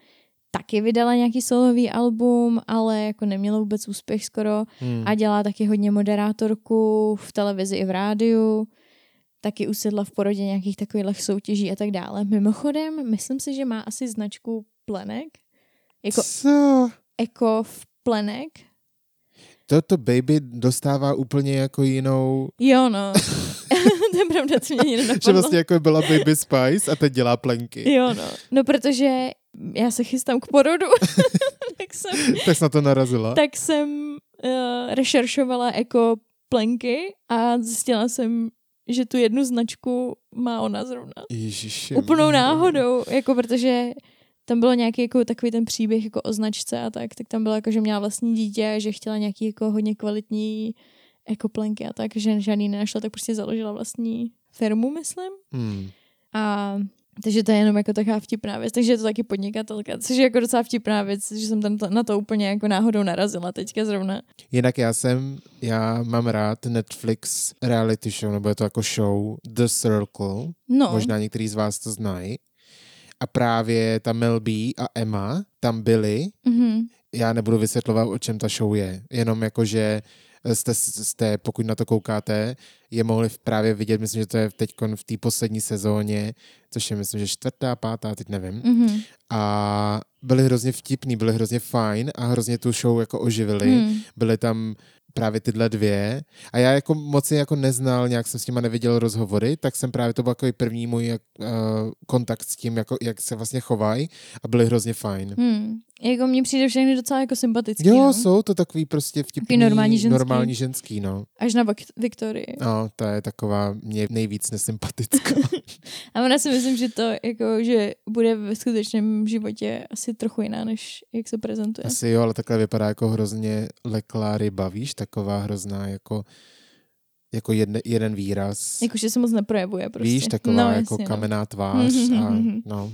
taky vydala nějaký solový album, ale jako nemělo vůbec úspěch skoro Hmm. a dělá taky hodně moderátorku v televizi i v rádiu. Taky usedla v porodě nějakých takových soutěží a tak dále. Mimochodem, myslím si, že má asi značku plenek. Jako Co? eko v plenek. Toto baby dostává úplně jako jinou, Jo, no. to je pravda, co mě že vlastně jako byla Baby Spice a teď dělá plenky. Jo, no. No, protože já se chystám k porodu, tak jsem, Tak jsi na to narazila. tak jsem uh, rešeršovala eko plenky a zjistila jsem, že tu jednu značku má ona zrovna. Ježiši. Úplnou náhodou, jako protože tam bylo nějaký jako takový ten příběh jako o značce a tak, tak tam bylo jako, že měla vlastní dítě a že chtěla nějaký jako hodně kvalitní jako plenky a tak, že žádný nenašla, tak prostě založila vlastní firmu, myslím. Hmm. A takže to je jenom jako taková vtipná věc. Takže je to taky podnikatelka, což je jako docela vtipná věc, že jsem tam to, na to úplně jako náhodou narazila teďka zrovna. Jinak já jsem, já mám rád Netflix reality show, nebo je to jako show The Circle. No, Možná některý z vás to znají. A právě ta Mel B a Emma tam byly. mm-hmm. Já nebudu vysvětlovat, o čem ta show je. Jenom jako, že jste, jste, pokud na to koukáte, je mohli právě vidět, myslím, že to je teď v té poslední sezóně, což je myslím, že čtvrtá, pátá, teď nevím. Mm-hmm. A byli hrozně vtipný, byli hrozně fajn a hrozně tu show jako oživili. Mm. Byly tam právě tyhle dvě. A já jako moc je jako neznal, nějak jsem s nima neviděl rozhovory, tak jsem právě, to byl takový první můj uh, kontakt s tím, jako, jak se vlastně chovají a byli hrozně fajn. Hmm. Jako mně přijde všechny docela jako sympatický. Jo, no. jsou to takový prostě vtipný, Takový normální ženský. normální ženský, no. Až na Vik- Viktorii. No, to je taková mě nejvíc nesympatická. A ona si myslím, že to jako, že bude ve skutečném životě asi trochu jiná, než jak se prezentuje. Asi jo, ale takhle vypadá jako hrozně leklá ryba, víš, taková hrozná jako, jako jedne, jeden výraz. Jakože se moc neprojevuje prostě. Víš, taková no, jako jasně, kamenná tvář Mhm, a no.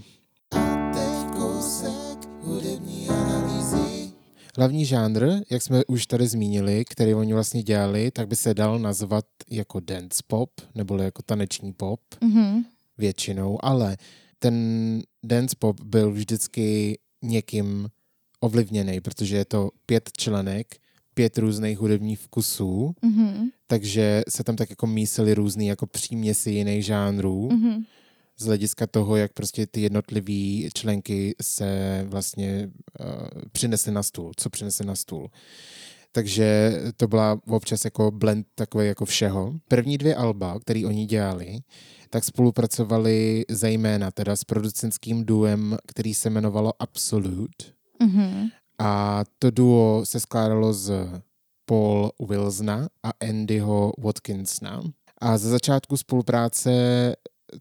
Hlavní žánr, jak jsme už tady zmínili, který oni vlastně dělali, tak by se dal nazvat jako dance pop, nebo jako taneční pop. Mhm. většinou, ale ten dance pop byl vždycky někým ovlivněný, protože je to pět členek, pět různých hudebních vkusů, Mhm. takže se tam tak jako mísily různý jako příměsi jiných žánrů Mhm. Z hlediska toho, jak prostě ty jednotlivé členky se vlastně uh, přinesly na stůl, co přinesly na stůl. Takže to byla občas jako blend takový jako všeho. První dvě alba, který oni dělali, tak spolupracovali zejména teda s producentským duem, který se jmenovalo Absolute. Mhm. A to duo se skládalo z Paul Wilsona a Andyho Watkinsona. A ze začátku spolupráce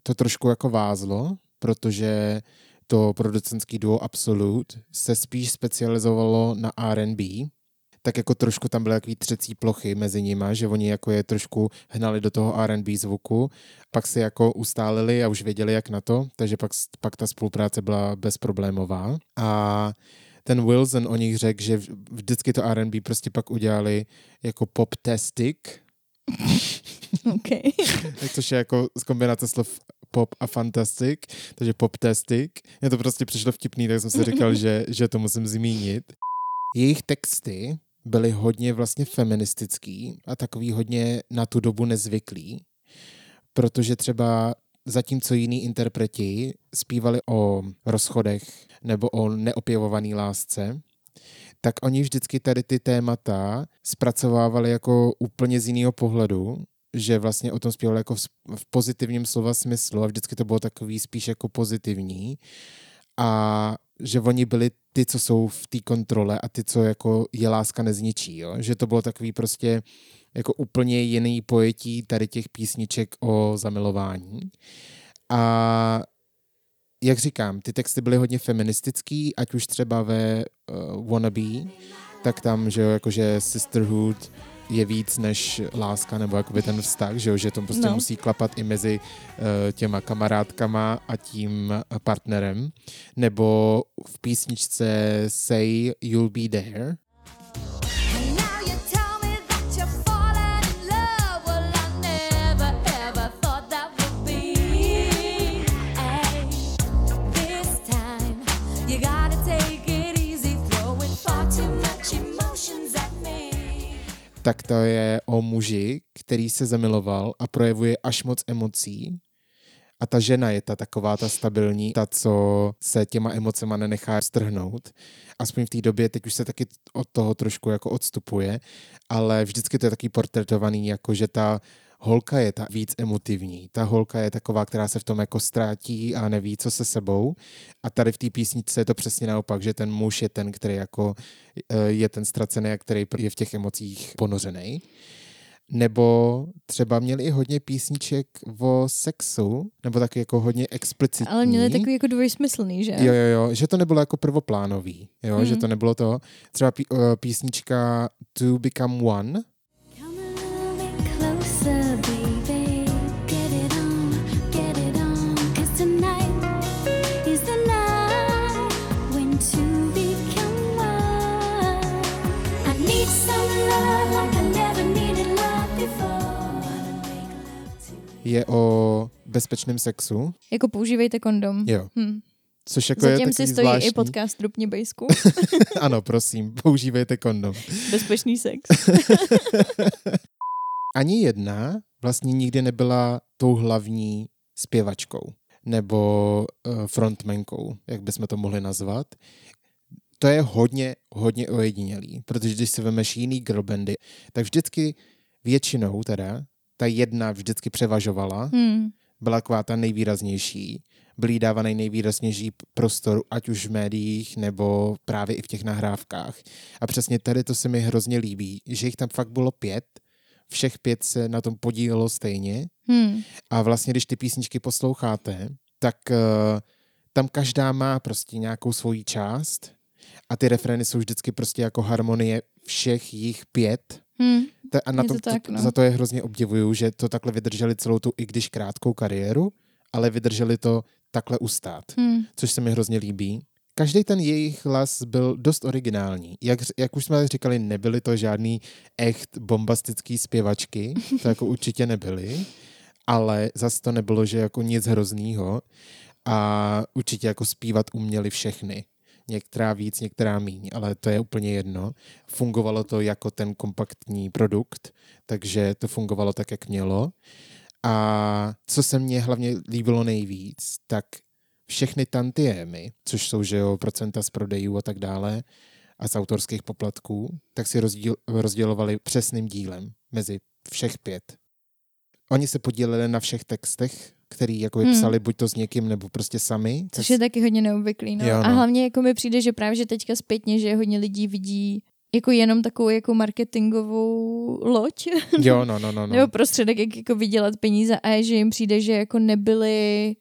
to trošku jako vázlo, protože to producentský duo Absolute se spíš specializovalo na R&B, tak jako trošku tam byly takový třecí plochy mezi nima, že oni jako je trošku hnali do toho R&B zvuku, pak si jako ustálili a už věděli jak na to, takže pak, pak ta spolupráce byla bezproblémová. A ten Wilson o nich řekl, že vždycky to R&B prostě pak udělali jako pop-tastic, OK. což je jako z kombinace slov pop a fantastic, takže pop-tastic. Mně to prostě přišlo vtipný, tak jsem si říkal, že, že to musím zmínit. Jejich texty byly hodně vlastně feministický a takový hodně na tu dobu nezvyklý, protože třeba zatímco jiní interpreti zpívali o rozchodech nebo o neopěvované lásce, tak oni vždycky tady ty témata zpracovávali jako úplně z jiného pohledu, že vlastně o tom zpívali jako v, pozitivním slova smyslu a vždycky to bylo takový spíš jako pozitivní a že oni byli ty, co jsou v té kontrole a ty, co jako je láska nezničí, jo? že to bylo takový prostě jako úplně jiný pojetí tady těch písniček o zamilování. A jak říkám, ty texty byly hodně feministický, ať už třeba ve uh, Wannabe, tak tam, že jo, jakože sisterhood je víc než láska nebo jakoby ten vztah, že jo, že to prostě No. musí klapat i mezi uh, těma kamarádkama a tím partnerem. Nebo v písničce Say You'll Be There, tak to je o muži, který se zamiloval a projevuje až moc emocí. A ta žena je ta taková ta stabilní, ta, co se těma emocema nenechá strhnout. Aspoň v té době, teď už se taky od toho trošku jako odstupuje, ale vždycky to je taky portretovaný, jako že ta holka je ta víc emotivní. Ta holka je taková, která se v tom jako ztrátí a neví, co se sebou. A tady v té písničce je to přesně naopak, že ten muž je ten, který jako eh, je ten ztracený a který je v těch emocích ponořený. Nebo třeba měli i hodně písniček o sexu, nebo taky jako hodně explicitní. Ale měli takový jako dvojsmyslný, že? Jo, jo, jo, že to nebylo jako prvoplánový, jo, Hmm. že to nebylo to. Třeba pí, uh, písnička To Become One, je o bezpečném sexu, Jako používejte kondom. jo, Hm. což jako je Zatím takový si stojí zvláštní. i podcast Rupně bejsku. ano, prosím, používejte kondom. Bezpečný sex. Ani jedna vlastně nikdy nebyla tou hlavní zpěvačkou nebo uh, frontmankou, jak bychom to mohli nazvat. to je hodně, hodně ojedinělý, protože když si vemeš jiný girlbandy, tak vždycky většinou teda ta jedna vždycky převažovala, Hmm. byla taková ta nejvýraznější, byl jí dávaný nejvýraznější prostor, ať už v médiích, nebo právě i v těch nahrávkách. A přesně tady to se mi hrozně líbí, že jich tam fakt bylo pět, všech pět se na tom podílelo stejně Hmm. a vlastně, když ty písničky posloucháte, tak uh, tam každá má prostě nějakou svoji část a ty refrény jsou vždycky prostě jako harmonie všech jich pět. Hmm. Ta- A na to, to tak, no. za to je hrozně obdivuju, že to takhle vydrželi celou tu, i když krátkou kariéru, ale vydrželi to takhle ustát, Hmm. což se mi hrozně líbí. Každý ten jejich hlas byl dost originální. Jak, jak už jsme říkali, nebyly to žádný echt bombastický zpěvačky, to jako určitě nebyly, ale zase to nebylo, že jako nic hroznýho a určitě jako zpívat uměli všechny. Některá víc, některá míň, ale to je úplně jedno. Fungovalo to jako ten kompaktní produkt, takže to fungovalo tak, jak mělo. A co se mně hlavně líbilo nejvíc, tak všechny tantiemy, což jsou že jo, procenta z prodejů a tak dále, a z autorských poplatků, tak si rozdíl, rozdělovali přesným dílem mezi všech pět. Oni se podíleli na všech textech, který jako Hmm. psali buď to s někým, nebo prostě sami. Což je taky hodně neobvyklý. No. Jo, A no. hlavně jako mi přijde, že právě že teďka zpětně, že hodně lidí vidí jako jenom takovou jako marketingovou loď, Jo, no, no, no. no. nebo prostředek, jak jako vydělat peníze a že jim přijde, že jako nebyli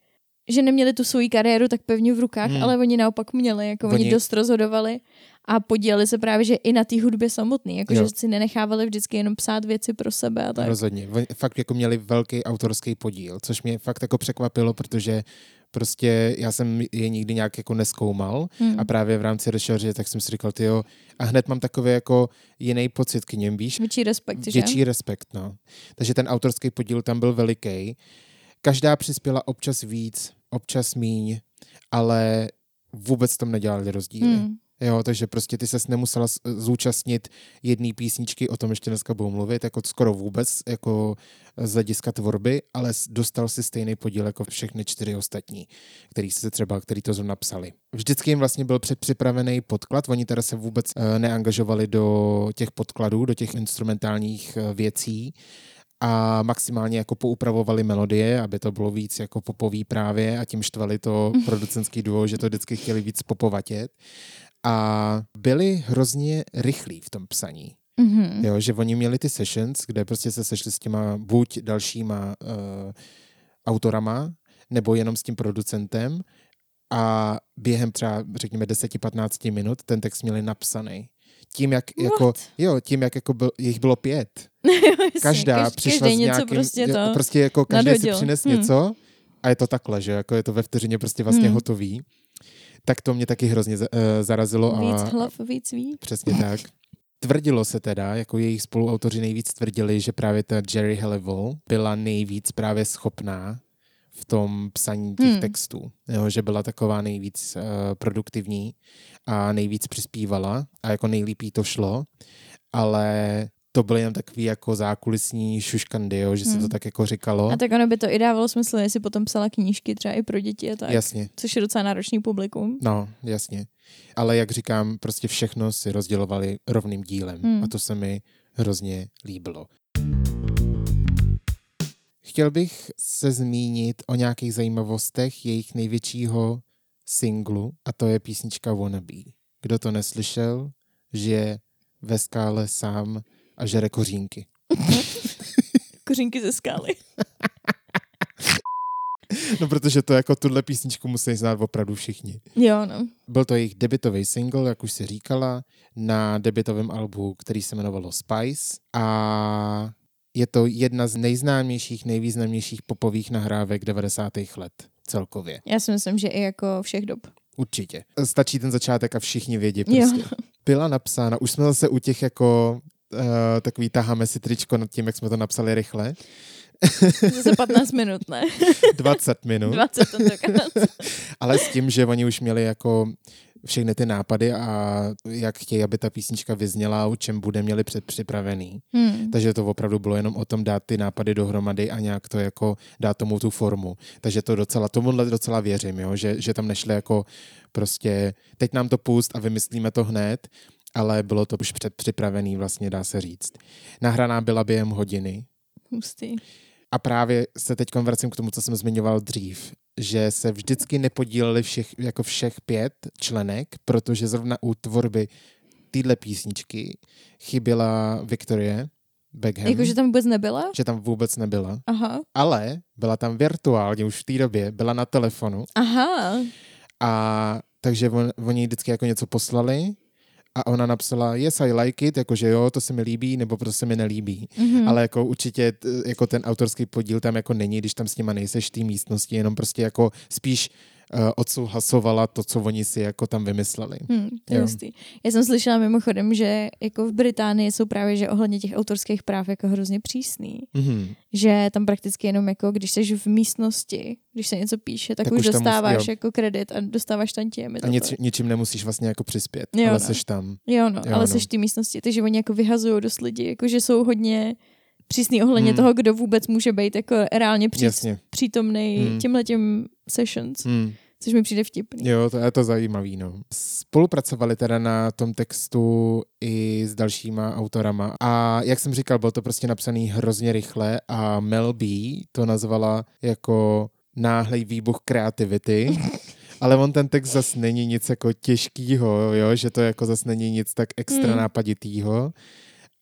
že neměli tu svou kariéru tak pevně v rukách, Hmm. ale oni naopak měli, jako oni, Oni- dost rozhodovali a podíleli se právě, že i na té hudbě samotný, jako Jo. že si nenechávali vždycky jenom psát věci pro sebe a tak. Rozhodně. Oni fakt jako měli velký autorský podíl, což mě fakt jako překvapilo, protože prostě já jsem je nikdy nějak jako neskoumal Hmm. a právě v rámci rešerže tak jsem si říkal, tyjo, a hned mám takový jako jiný pocit k něm, víš? Větší respekt, že? Větší respekt, no. Takže ten autorský podíl tam byl veliký. Každá přispěla občas víc, občas míň, ale vůbec tam nedělali rozdíly. Hmm. Jo, takže prostě ty ses nemusela zúčastnit jedné písničky, o tom ještě dneska budu mluvit, jako skoro vůbec, jako z hlediska tvorby, ale dostal si stejný podíl jako všechny čtyři ostatní, který se třeba, který to zrovna psali. Vždycky jim vlastně byl předpřipravený podklad, oni teda se vůbec eh, neangažovali do těch podkladů, do těch instrumentálních eh, věcí, a maximálně jako poupravovali melodie, aby to bylo víc jako popový právě a tím štvali to producentský duo, že to vždycky chtěli víc popovatět. A byli hrozně rychlí v tom psaní. Mhm. Jo, že oni měli ty sessions, kde prostě se sešli s těma buď dalšíma uh, autorama, nebo jenom s tím producentem a během třeba, řekněme, 10-15 minut ten text měli napsaný. Tím, jak jako, What? jo, tím, jak jako byl, jich bylo pět. Každá kaž- přišla s něco nějakým, prostě to prostě jako každý si nadhodil. přines Hm. něco a je to takhle, že jako je to ve vteřině prostě vlastně Hm. hotový. Tak to mě taky hrozně eh, zarazilo. víc a, hlav, víc ví. Přesně tak. Tvrdilo se teda, jako jejich spoluautoři nejvíc tvrdili, že právě ta Jerry Halliwell byla nejvíc právě schopná v tom psaní těch Hmm. hmm. textů. Jo, že byla taková nejvíc uh, produktivní a nejvíc přispívala a jako nejlíp jí to šlo, ale to byly jen takový jako zákulisní šuškandy, jo, že se to Hmm. tak jako říkalo. A tak ono by to i dávalo smysl, jestli potom psala knížky třeba i pro děti a tak. Jasně, Což je docela náročný publikum. no, jasně. Ale jak říkám, prostě všechno si rozdělovali rovným dílem Hmm. a to se mi hrozně líbilo. Chtěl bych se zmínit o nějakých zajímavostech jejich největšího singlu a to je písnička Wannabe. Kdo to neslyšel, žije ve skále sám a žere kořínky. Kořínky ze skály. No protože to jako tuhle písničku musí znát opravdu všichni. Jo, no. Byl to jejich debitový single, jak už si říkala, na debitovém albu, který se jmenovalo Spice a je to jedna z nejznámějších, nejvýznamnějších popových nahrávek 90. let celkově. Já si myslím, že i jako všech dob. Určitě. Stačí ten začátek a všichni vědí Jo. prostě. Byla napsána, už jsme zase u těch jako uh, takový taháme si tričko nad tím, jak jsme to napsali rychle. Zase 15 minut, ne? 20 minut. 20 tentokrát. Ale s tím, že oni už měli jako všechny ty nápady a jak chtějí, aby ta písnička vyzněla, o čem bude měli předpřipravený. Hmm. Takže to opravdu bylo jenom o tom dát ty nápady dohromady a nějak to jako dát tomu tu formu. Takže to docela, tomuhle docela věřím, jo? Že, že tam nešli jako prostě teď nám to pust a vymyslíme to hned, ale bylo to už předpřipravený vlastně, dá se říct. Nahraná byla během hodiny, Hustý. A právě se teď vracím k tomu, co jsem zmiňoval dřív, že se vždycky nepodíleli všech, jako všech pět členek, protože zrovna u tvorby téhle písničky chyběla Victorie Beckham, Jakože tam vůbec nebyla? že tam vůbec nebyla, Aha. ale byla tam virtuálně už v té době, byla na telefonu Aha. a takže on, oni vždycky jako něco poslali a ona napsala yes, I like it, jakože jo, to se mi líbí, nebo to se mi nelíbí. Mhm. Ale jako určitě jako ten autorský podíl tam jako není, když tam s nima nejseš v té místnosti, jenom prostě jako spíš odsouhlasovala to, co oni si jako tam vymysleli. Hmm, to je. Já jsem slyšela mimochodem, že jako v Británii jsou právě, že ohledně těch autorských práv jako hrozně přísný. Mhm. Že tam prakticky jenom jako, když jsi v místnosti, když se něco píše, tak, Tak už už tam musí- dostáváš jo. jako kredit a dostáváš tantiemy. A nic, ničím nemusíš vlastně jako přispět, Jo, ale no. seš tam. Jo, no, Jo, ale no. jsi v té místnosti, takže oni jako vyhazují dost lidi, jako že jsou hodně přísný ohledně Hmm. toho, kdo vůbec může být jako reálně Jasně. přítomný Hmm. těmhletěm sessions, Hmm. což mi přijde vtipný. Jo, to je to zajímavý, no. Spolupracovali teda na tom textu i s dalšíma autorama a jak jsem říkal, bylo to prostě napsaný hrozně rychle a Mel B to nazvala jako náhlej výbuch kreativity. Ale on ten text zas není nic jako těžkýho, jo? že to jako zas není nic tak extra Hmm. nápaditýho.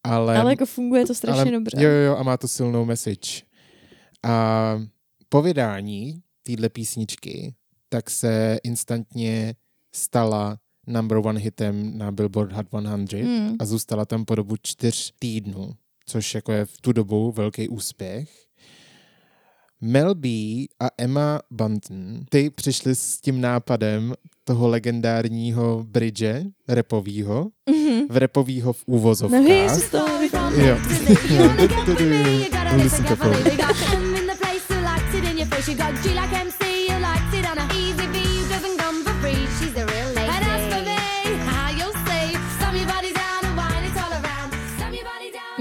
Ale, Ale jako funguje to strašně ale, dobře. Jo, jo, a má to silnou message. A po vydání téhle písničky tak se instantně stala number one hitem na Billboard Hot 100 Hmm. a zůstala tam po dobu čtyř týdnů, což jako je v tu dobu velký úspěch. Mel B a Emma Bunton, ty přišli s tím nápadem toho legendárního bridge repovýho, Mhm. v repovýho v No, úvozovkách. from Jo. Listen to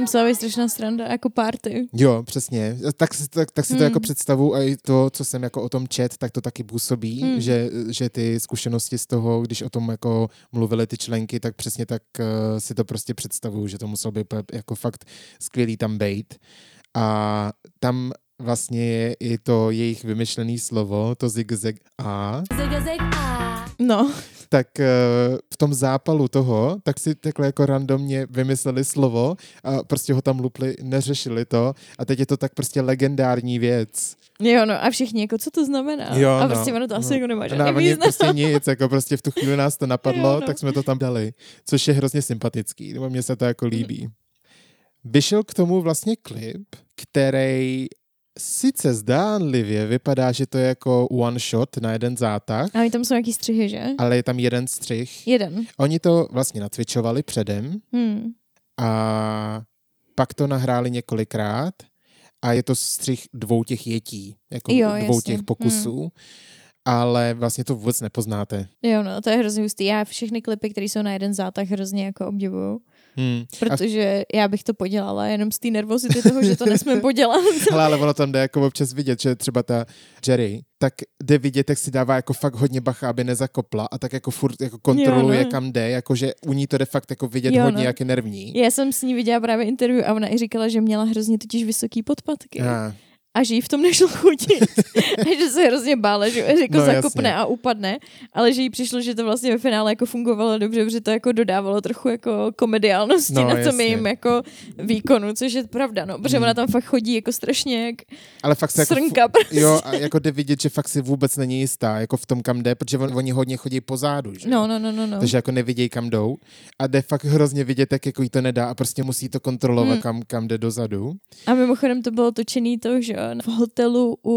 Musela být strašná sranda, jako party. Jo, přesně. Tak, si- tak, tak si to Hmm. jako představu a i to, co jsem jako o tom čet, tak to taky působí, Hmm. že, že ty zkušenosti z toho, když o tom jako mluvily ty členky, tak přesně tak uh, si to prostě představuju, že to muselo být jako fakt skvělý tam bejt. A tam vlastně je i to jejich vymyšlené slovo, to zigzag a, Zig a. No, tak uh, v tom zápalu toho, tak si takhle jako randomně vymysleli slovo a prostě ho tam lupli, neřešili to a teď je to tak prostě legendární věc. jo, no a všichni, jako co to znamená? Jo, a no, prostě ono to asi no. jako nemá No, žádný oni význam. prostě nic, jako prostě v tu chvíli nás to napadlo, Jo, no. tak jsme to tam dali, což je hrozně sympatický, nebo mně se to jako líbí. Vyšel k tomu vlastně klip, který sice zdánlivě vypadá, že to je jako one shot na jeden zátah, A oni tam jsou nějaký střihy, že? ale je tam jeden střih. Jeden. Oni to vlastně natvičovali předem Hmm. a pak to nahráli několikrát a je to střih dvou těch jetí, jako Jo, dvou jasně. těch pokusů, ale vlastně to vůbec nepoznáte. Jo, no, to je hrozně hustý. Já všechny klipy, které jsou na jeden zátah, hrozně jako obdivuju. Hmm. A, Protože já bych to podělala jenom z té nervozity toho, že to nesmím podělat. hele, ale ono tam jde jako občas vidět, že třeba ta Jerry, tak jde vidět, jak si dává jako fakt hodně bacha, aby nezakopla a tak jako furt jako kontroluje, Jo, no. kam jde, jakože u ní to jde fakt jako vidět Jo, hodně, no. jak je nervní. Já jsem s ní viděla právě interview a ona i říkala, že měla hrozně totiž vysoký podpatky. A, a že jí v tom nešlo chodit. a že se hrozně bála, že jako No, zakopne jasně. a upadne, ale že jí přišlo, že to vlastně ve finále jako fungovalo dobře, protože to jako dodávalo trochu jako komediálnosti No, na tom jasně. jejím jako výkonu, což je pravda, no, protože Hmm. ona tam fakt chodí jako strašně jak ale fakt se jako srnka prostě. Jo, a jako jde vidět, že fakt si vůbec není jistá, jako v tom, kam jde, protože on, oni hodně chodí pozadu, že? No, no, no, no, no. Takže jako nevidějí, kam jdou. A jde fakt hrozně vidět, jak jako jí to nedá a prostě musí to kontrolovat, Hmm. kam, kam jde dozadu. A mimochodem to bylo točený to, že jo, v hotelu u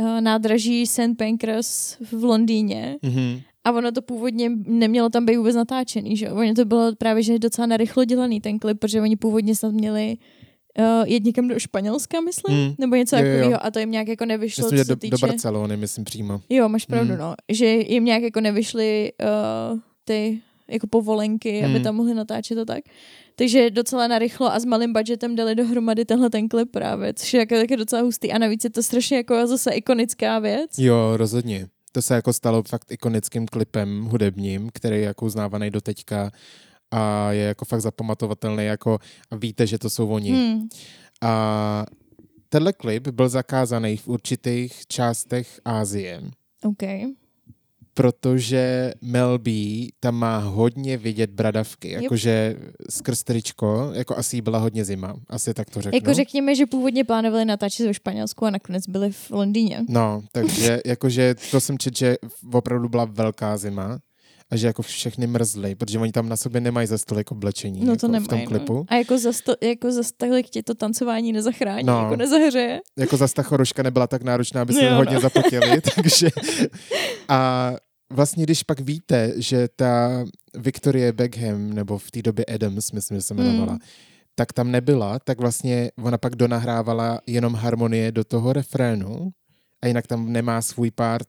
uh, nádraží St. Pancras v Londýně. Mhm. A ono to původně nemělo tam být vůbec natáčený, že? Ono to bylo právě, že docela narychlo dělaný ten klip, protože oni původně snad měli uh, jet někam do Španělska, myslím, Mm. nebo něco takového a to jim nějak jako nevyšlo, Myslím, co do, týče... do Barcelony, myslím přímo. Jo, máš pravdu, Mm. no. Že jim nějak jako nevyšly uh, ty jako povolenky, aby Mm. tam mohli natáčet a tak. Takže docela narychlo a s malým budgetem dali dohromady tenhle ten klip právě, což je jako, taky docela hustý. A navíc je to strašně jako zase ikonická věc. Jo, rozhodně. To se jako stalo fakt ikonickým klipem hudebním, který je jako uznávaný do teďka a je jako fakt zapamatovatelný, jako a víte, že to jsou oni. Hmm. A tenhle klip byl zakázaný v určitých částech Ázie, OK. Protože Mel B tam má hodně vidět bradavky, jakože skrz tričko, jako asi byla hodně zima, asi tak to řeknu. Jako řekněme, že původně plánovali natáčet ve Španělsku a nakonec byli v Londýně. No, takže jakože to jsem čet, že opravdu byla velká zima a že jako všechny mrzly, protože oni tam na sobě nemají za stolik oblečení No jako to v tom nemají. klipu. No. A jako za, sto, jako za tolik tě to tancování nezachrání, No. jako nezahřeje. Jako zas ta choroška nebyla tak náročná, aby se no. hodně zapotili, takže a vlastně když pak víte, že ta Victoria Beckham, nebo v té době Adams, myslím, že se jmenovala, Mm. tak tam nebyla, tak vlastně ona pak donahrávala jenom harmonie do toho refrénu a jinak tam nemá svůj part,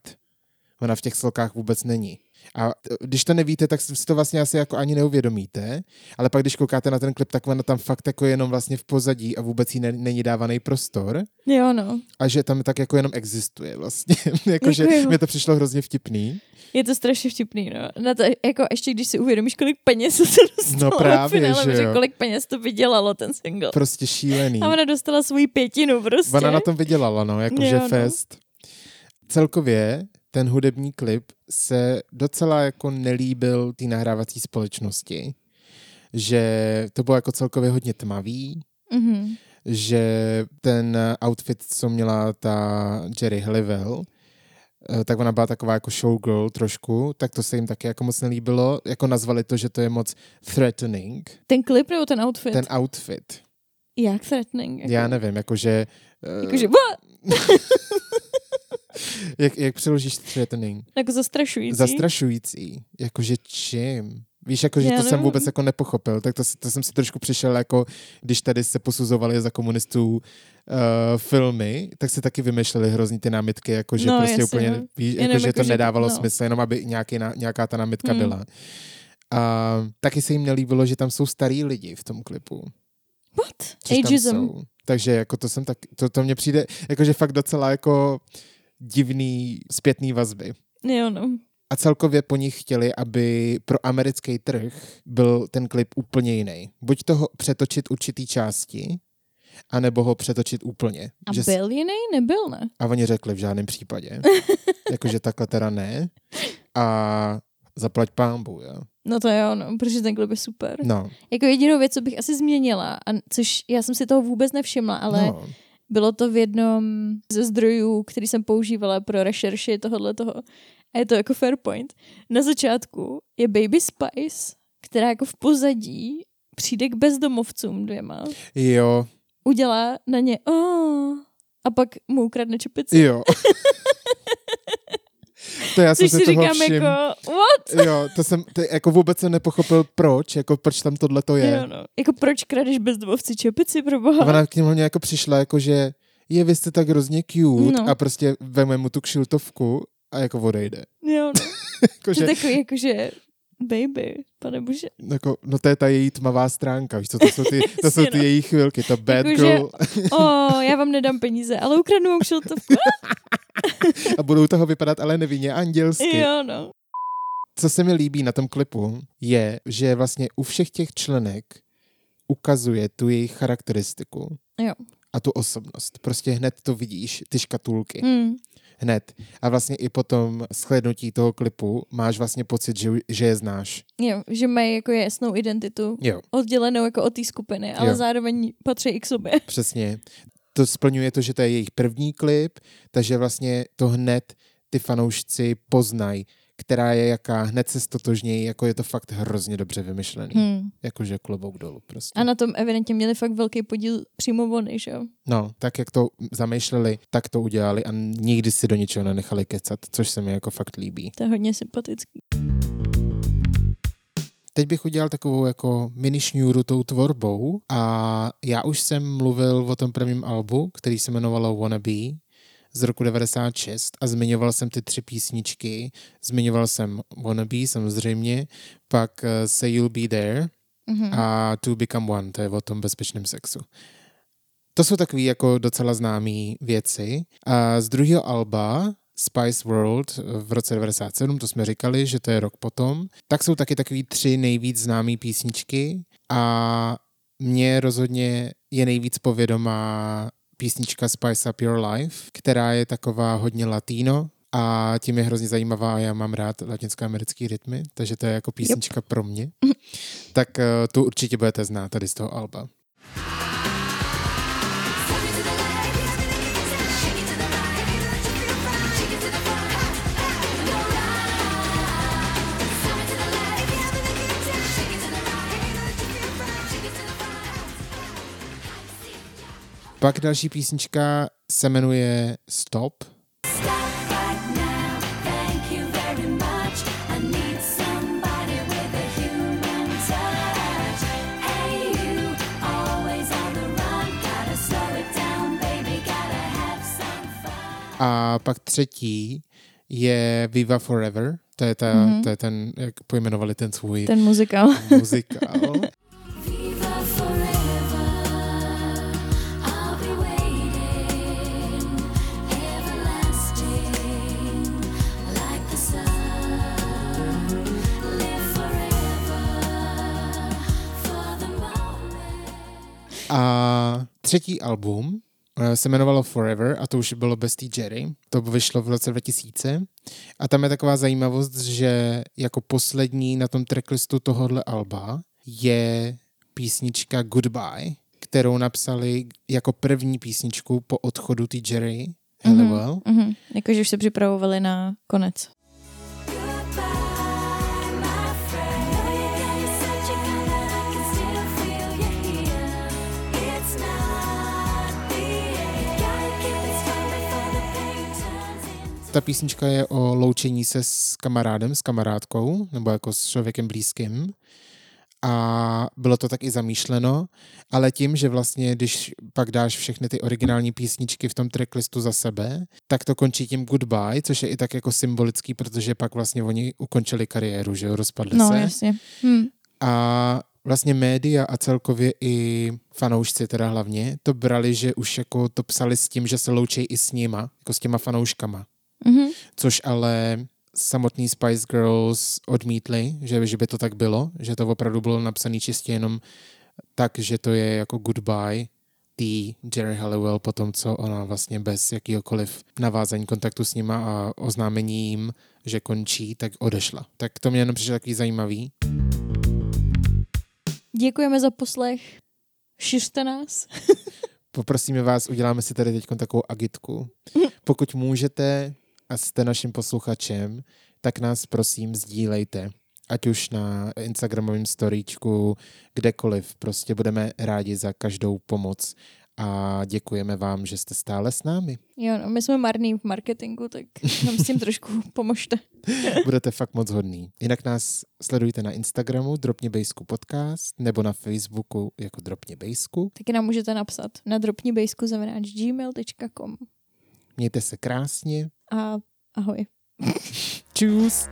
ona v těch slokách vůbec není. A t- když to nevíte, tak si to vlastně asi jako ani neuvědomíte, ale pak když koukáte na ten klip, tak ona tam fakt jako jenom vlastně v pozadí a vůbec jí ne- není dávaný prostor Jo, no. a že tam tak jako jenom existuje vlastně. Jakože Jako mě to přišlo hrozně vtipný. Je to strašně vtipný, no. Na to, jako ještě když si uvědomíš, kolik peněz se to dostalo No právě, finále, že jo. kolik peněz to vydělalo ten single. Prostě šílený. A ona dostala svoji pětinu prostě. Ona na tom vydělala, no, jakože no. fest. Celkově ten hudební klip se docela jako nelíbil té nahrávací společnosti, že to bylo jako celkově hodně tmavý, Mhm. že ten outfit, co měla ta Jerry Halliwell, eh, tak ona byla taková jako showgirl trošku, tak to se jim taky jako moc nelíbilo. Jako nazvali to, že to je moc threatening, Ten klip nebo ten outfit? ten outfit. Jak threatening? Jako, Já nevím, jakože... eh, Jakože? jak, jak přeložíš threatening? jako zastrašující. Zastrašující. Jakože čím? Víš, jako, že Já to jsem nevím. vůbec jako nepochopil, tak to, to jsem si trošku přišel, jako když tady se posuzovali za komunistů uh, filmy, tak se taky vymýšleli hrozný ty námitky, jako že No, prostě jasně, úplně, no. víš, Jenom jako, že jako, to že- nedávalo no. smysl, jenom aby nějaký, nějaká ta námitka Hmm. byla. A taky se jim nelíbilo, že tam jsou starý lidi v tom klipu. What? což Ageism. Takže jako to jsem tak, to, to mně přijde, jakože fakt docela jako divný zpětný vazby. Jo, no. A celkově po nich chtěli, aby pro americký trh byl ten klip úplně jiný. Buď toho přetočit určitý části, anebo ho přetočit úplně. A Že byl jiný? Nebyl, ne? a oni řekli v žádném případě. Jakože takhle teda ne. A zaplať pámbu, jo. No to jo, no, protože ten klip je super. No, Jako jedinou věc, co bych asi změnila, a což já jsem si toho vůbec nevšimla, ale no. Bylo to v jednom ze zdrojů, který jsem používala pro rešerši tohohle toho. A je to jako fair point. Na začátku je Baby Spice, která jako v pozadí přijde k bezdomovcům dvěma, Jo, udělá na ně oh, a pak mu ukradne čepici. jo. to já jsem Což si si toho říkám všim. jako, what? Jo, to jsem, to jako vůbec jsem nepochopil proč, jako proč tam tohle to je. Jo, no. Jako proč kradeš bezdomovci čepici pro A boha? ona k němu jako přišla, jako že je, vy jste tak hrozně cute No. a prostě veme mu tu kšiltovku a jako odejde. Jo, no. Jako, To že, takový jakože baby, pane bože. jako, no to je ta její tmavá stránka, víš co, to jsou ty, to jsou ty no. její chvilky, to bad Jakože- girl O, já vám nedám peníze, ale ukradnu vám šiltovku. a budou toho vypadat ale nevinně andělsky. jo, no. Co se mi líbí na tom klipu, je, že vlastně u všech těch členek ukazuje tu jejich charakteristiku. Jo. A tu osobnost. Prostě hned to vidíš, ty škatulky. Hmm. Hned. A vlastně i po tom shlednutí toho klipu máš vlastně pocit, že, že je znáš. Jo, že mají jako jasnou identitu, Jo, oddělenou jako od té skupiny, ale Jo. zároveň patří i k sobě. přesně. To splňuje to, že to je jejich první klip, takže vlastně to hned ty fanoušci poznají, která je jaká, hned se stotožnějí, jako je to fakt hrozně dobře vymyšlený. Hmm. Jakože klobouk dolů prostě. A na tom evidentně měli fakt velký podíl přímo vony, že jo? No, tak jak to zamýšleli, tak to udělali a nikdy si do ničeho nenechali kecat, což se mi jako fakt líbí. To je hodně sympatický. teď bych udělal takovou jako mini šňůru tou tvorbou a já už jsem mluvil o tom prvním albu, který se jmenovalo Wannabe z roku 96 a zmiňoval jsem ty tři písničky. Zmiňoval jsem Wannabe samozřejmě, pak uh, Say You'll Be There Mhm. a To Become One, to je o tom bezpečném sexu. To jsou takové jako docela známé věci. A z druhého alba Spice World v roce 97, to jsme říkali, že to je rok potom, tak jsou taky takový tři nejvíc známé písničky a mně rozhodně je nejvíc povědomá písnička Spice Up Your Life, která je taková hodně latino a tím je hrozně zajímavá a já mám rád latinskoamerický rytmy, takže to je jako písnička pro mě. Tak eh, tu určitě budete znát tady z toho alba. Down, baby. Gotta have some fun. A pak třetí je Viva Forever. To je, ta, mm-hmm. to je ten, jak pojmenovali ten svůj Ten muzikál. muzikál. A třetí album eh, se jmenovalo Forever a to už bylo bez té Jerry. To vyšlo v roce 2000. A tam je taková zajímavost, že jako poslední na tom tracklistu tohohle alba je písnička Goodbye, kterou napsali jako první písničku po odchodu té Jerry Halliwell. Mhm. Jakože už se připravovali na konec. Ta písnička je o loučení se s kamarádem, s kamarádkou, nebo jako s člověkem blízkým. A bylo to tak i zamýšleno, ale tím, že vlastně, když pak dáš všechny ty originální písničky v tom tracklistu za sebe, tak to končí tím goodbye, což je i tak jako symbolický, protože pak vlastně oni ukončili kariéru, že jo, rozpadli No, se. jasně. Hm. A vlastně média a celkově i fanoušci teda hlavně to brali, že už jako to psali s tím, že se loučí i s nima, jako s těma fanouškama Mhm. což ale samotný Spice Girls odmítli, že, že by to tak bylo, že to opravdu bylo napsané čistě jenom tak, že to je jako goodbye tý Jerry Halliwell po tom, co ona vlastně bez jakýhokoliv navázání kontaktu s nima a oznámení jim, že končí, tak odešla. Tak to mě jenom přišlo takový zajímavý. Děkujeme za poslech. Šiřte nás. Poprosíme vás, uděláme si tady teď takovou agitku. Pokud můžete a jste naším posluchačem, tak nás prosím sdílejte. Ať už na Instagramovém storíčku, kdekoliv. Prostě budeme rádi za každou pomoc a děkujeme vám, že jste stále s námi. Jo, no, my jsme marní v marketingu, tak nám s tím trošku pomožte. Budete fakt moc hodný. Jinak nás sledujte na Instagramu Dropně Bejsku podcast nebo na Facebooku jako Dropně Bejsku. Taky nám můžete napsat na dropnibejsku gmail.com Mějte se krásně. a ahoj. Čus!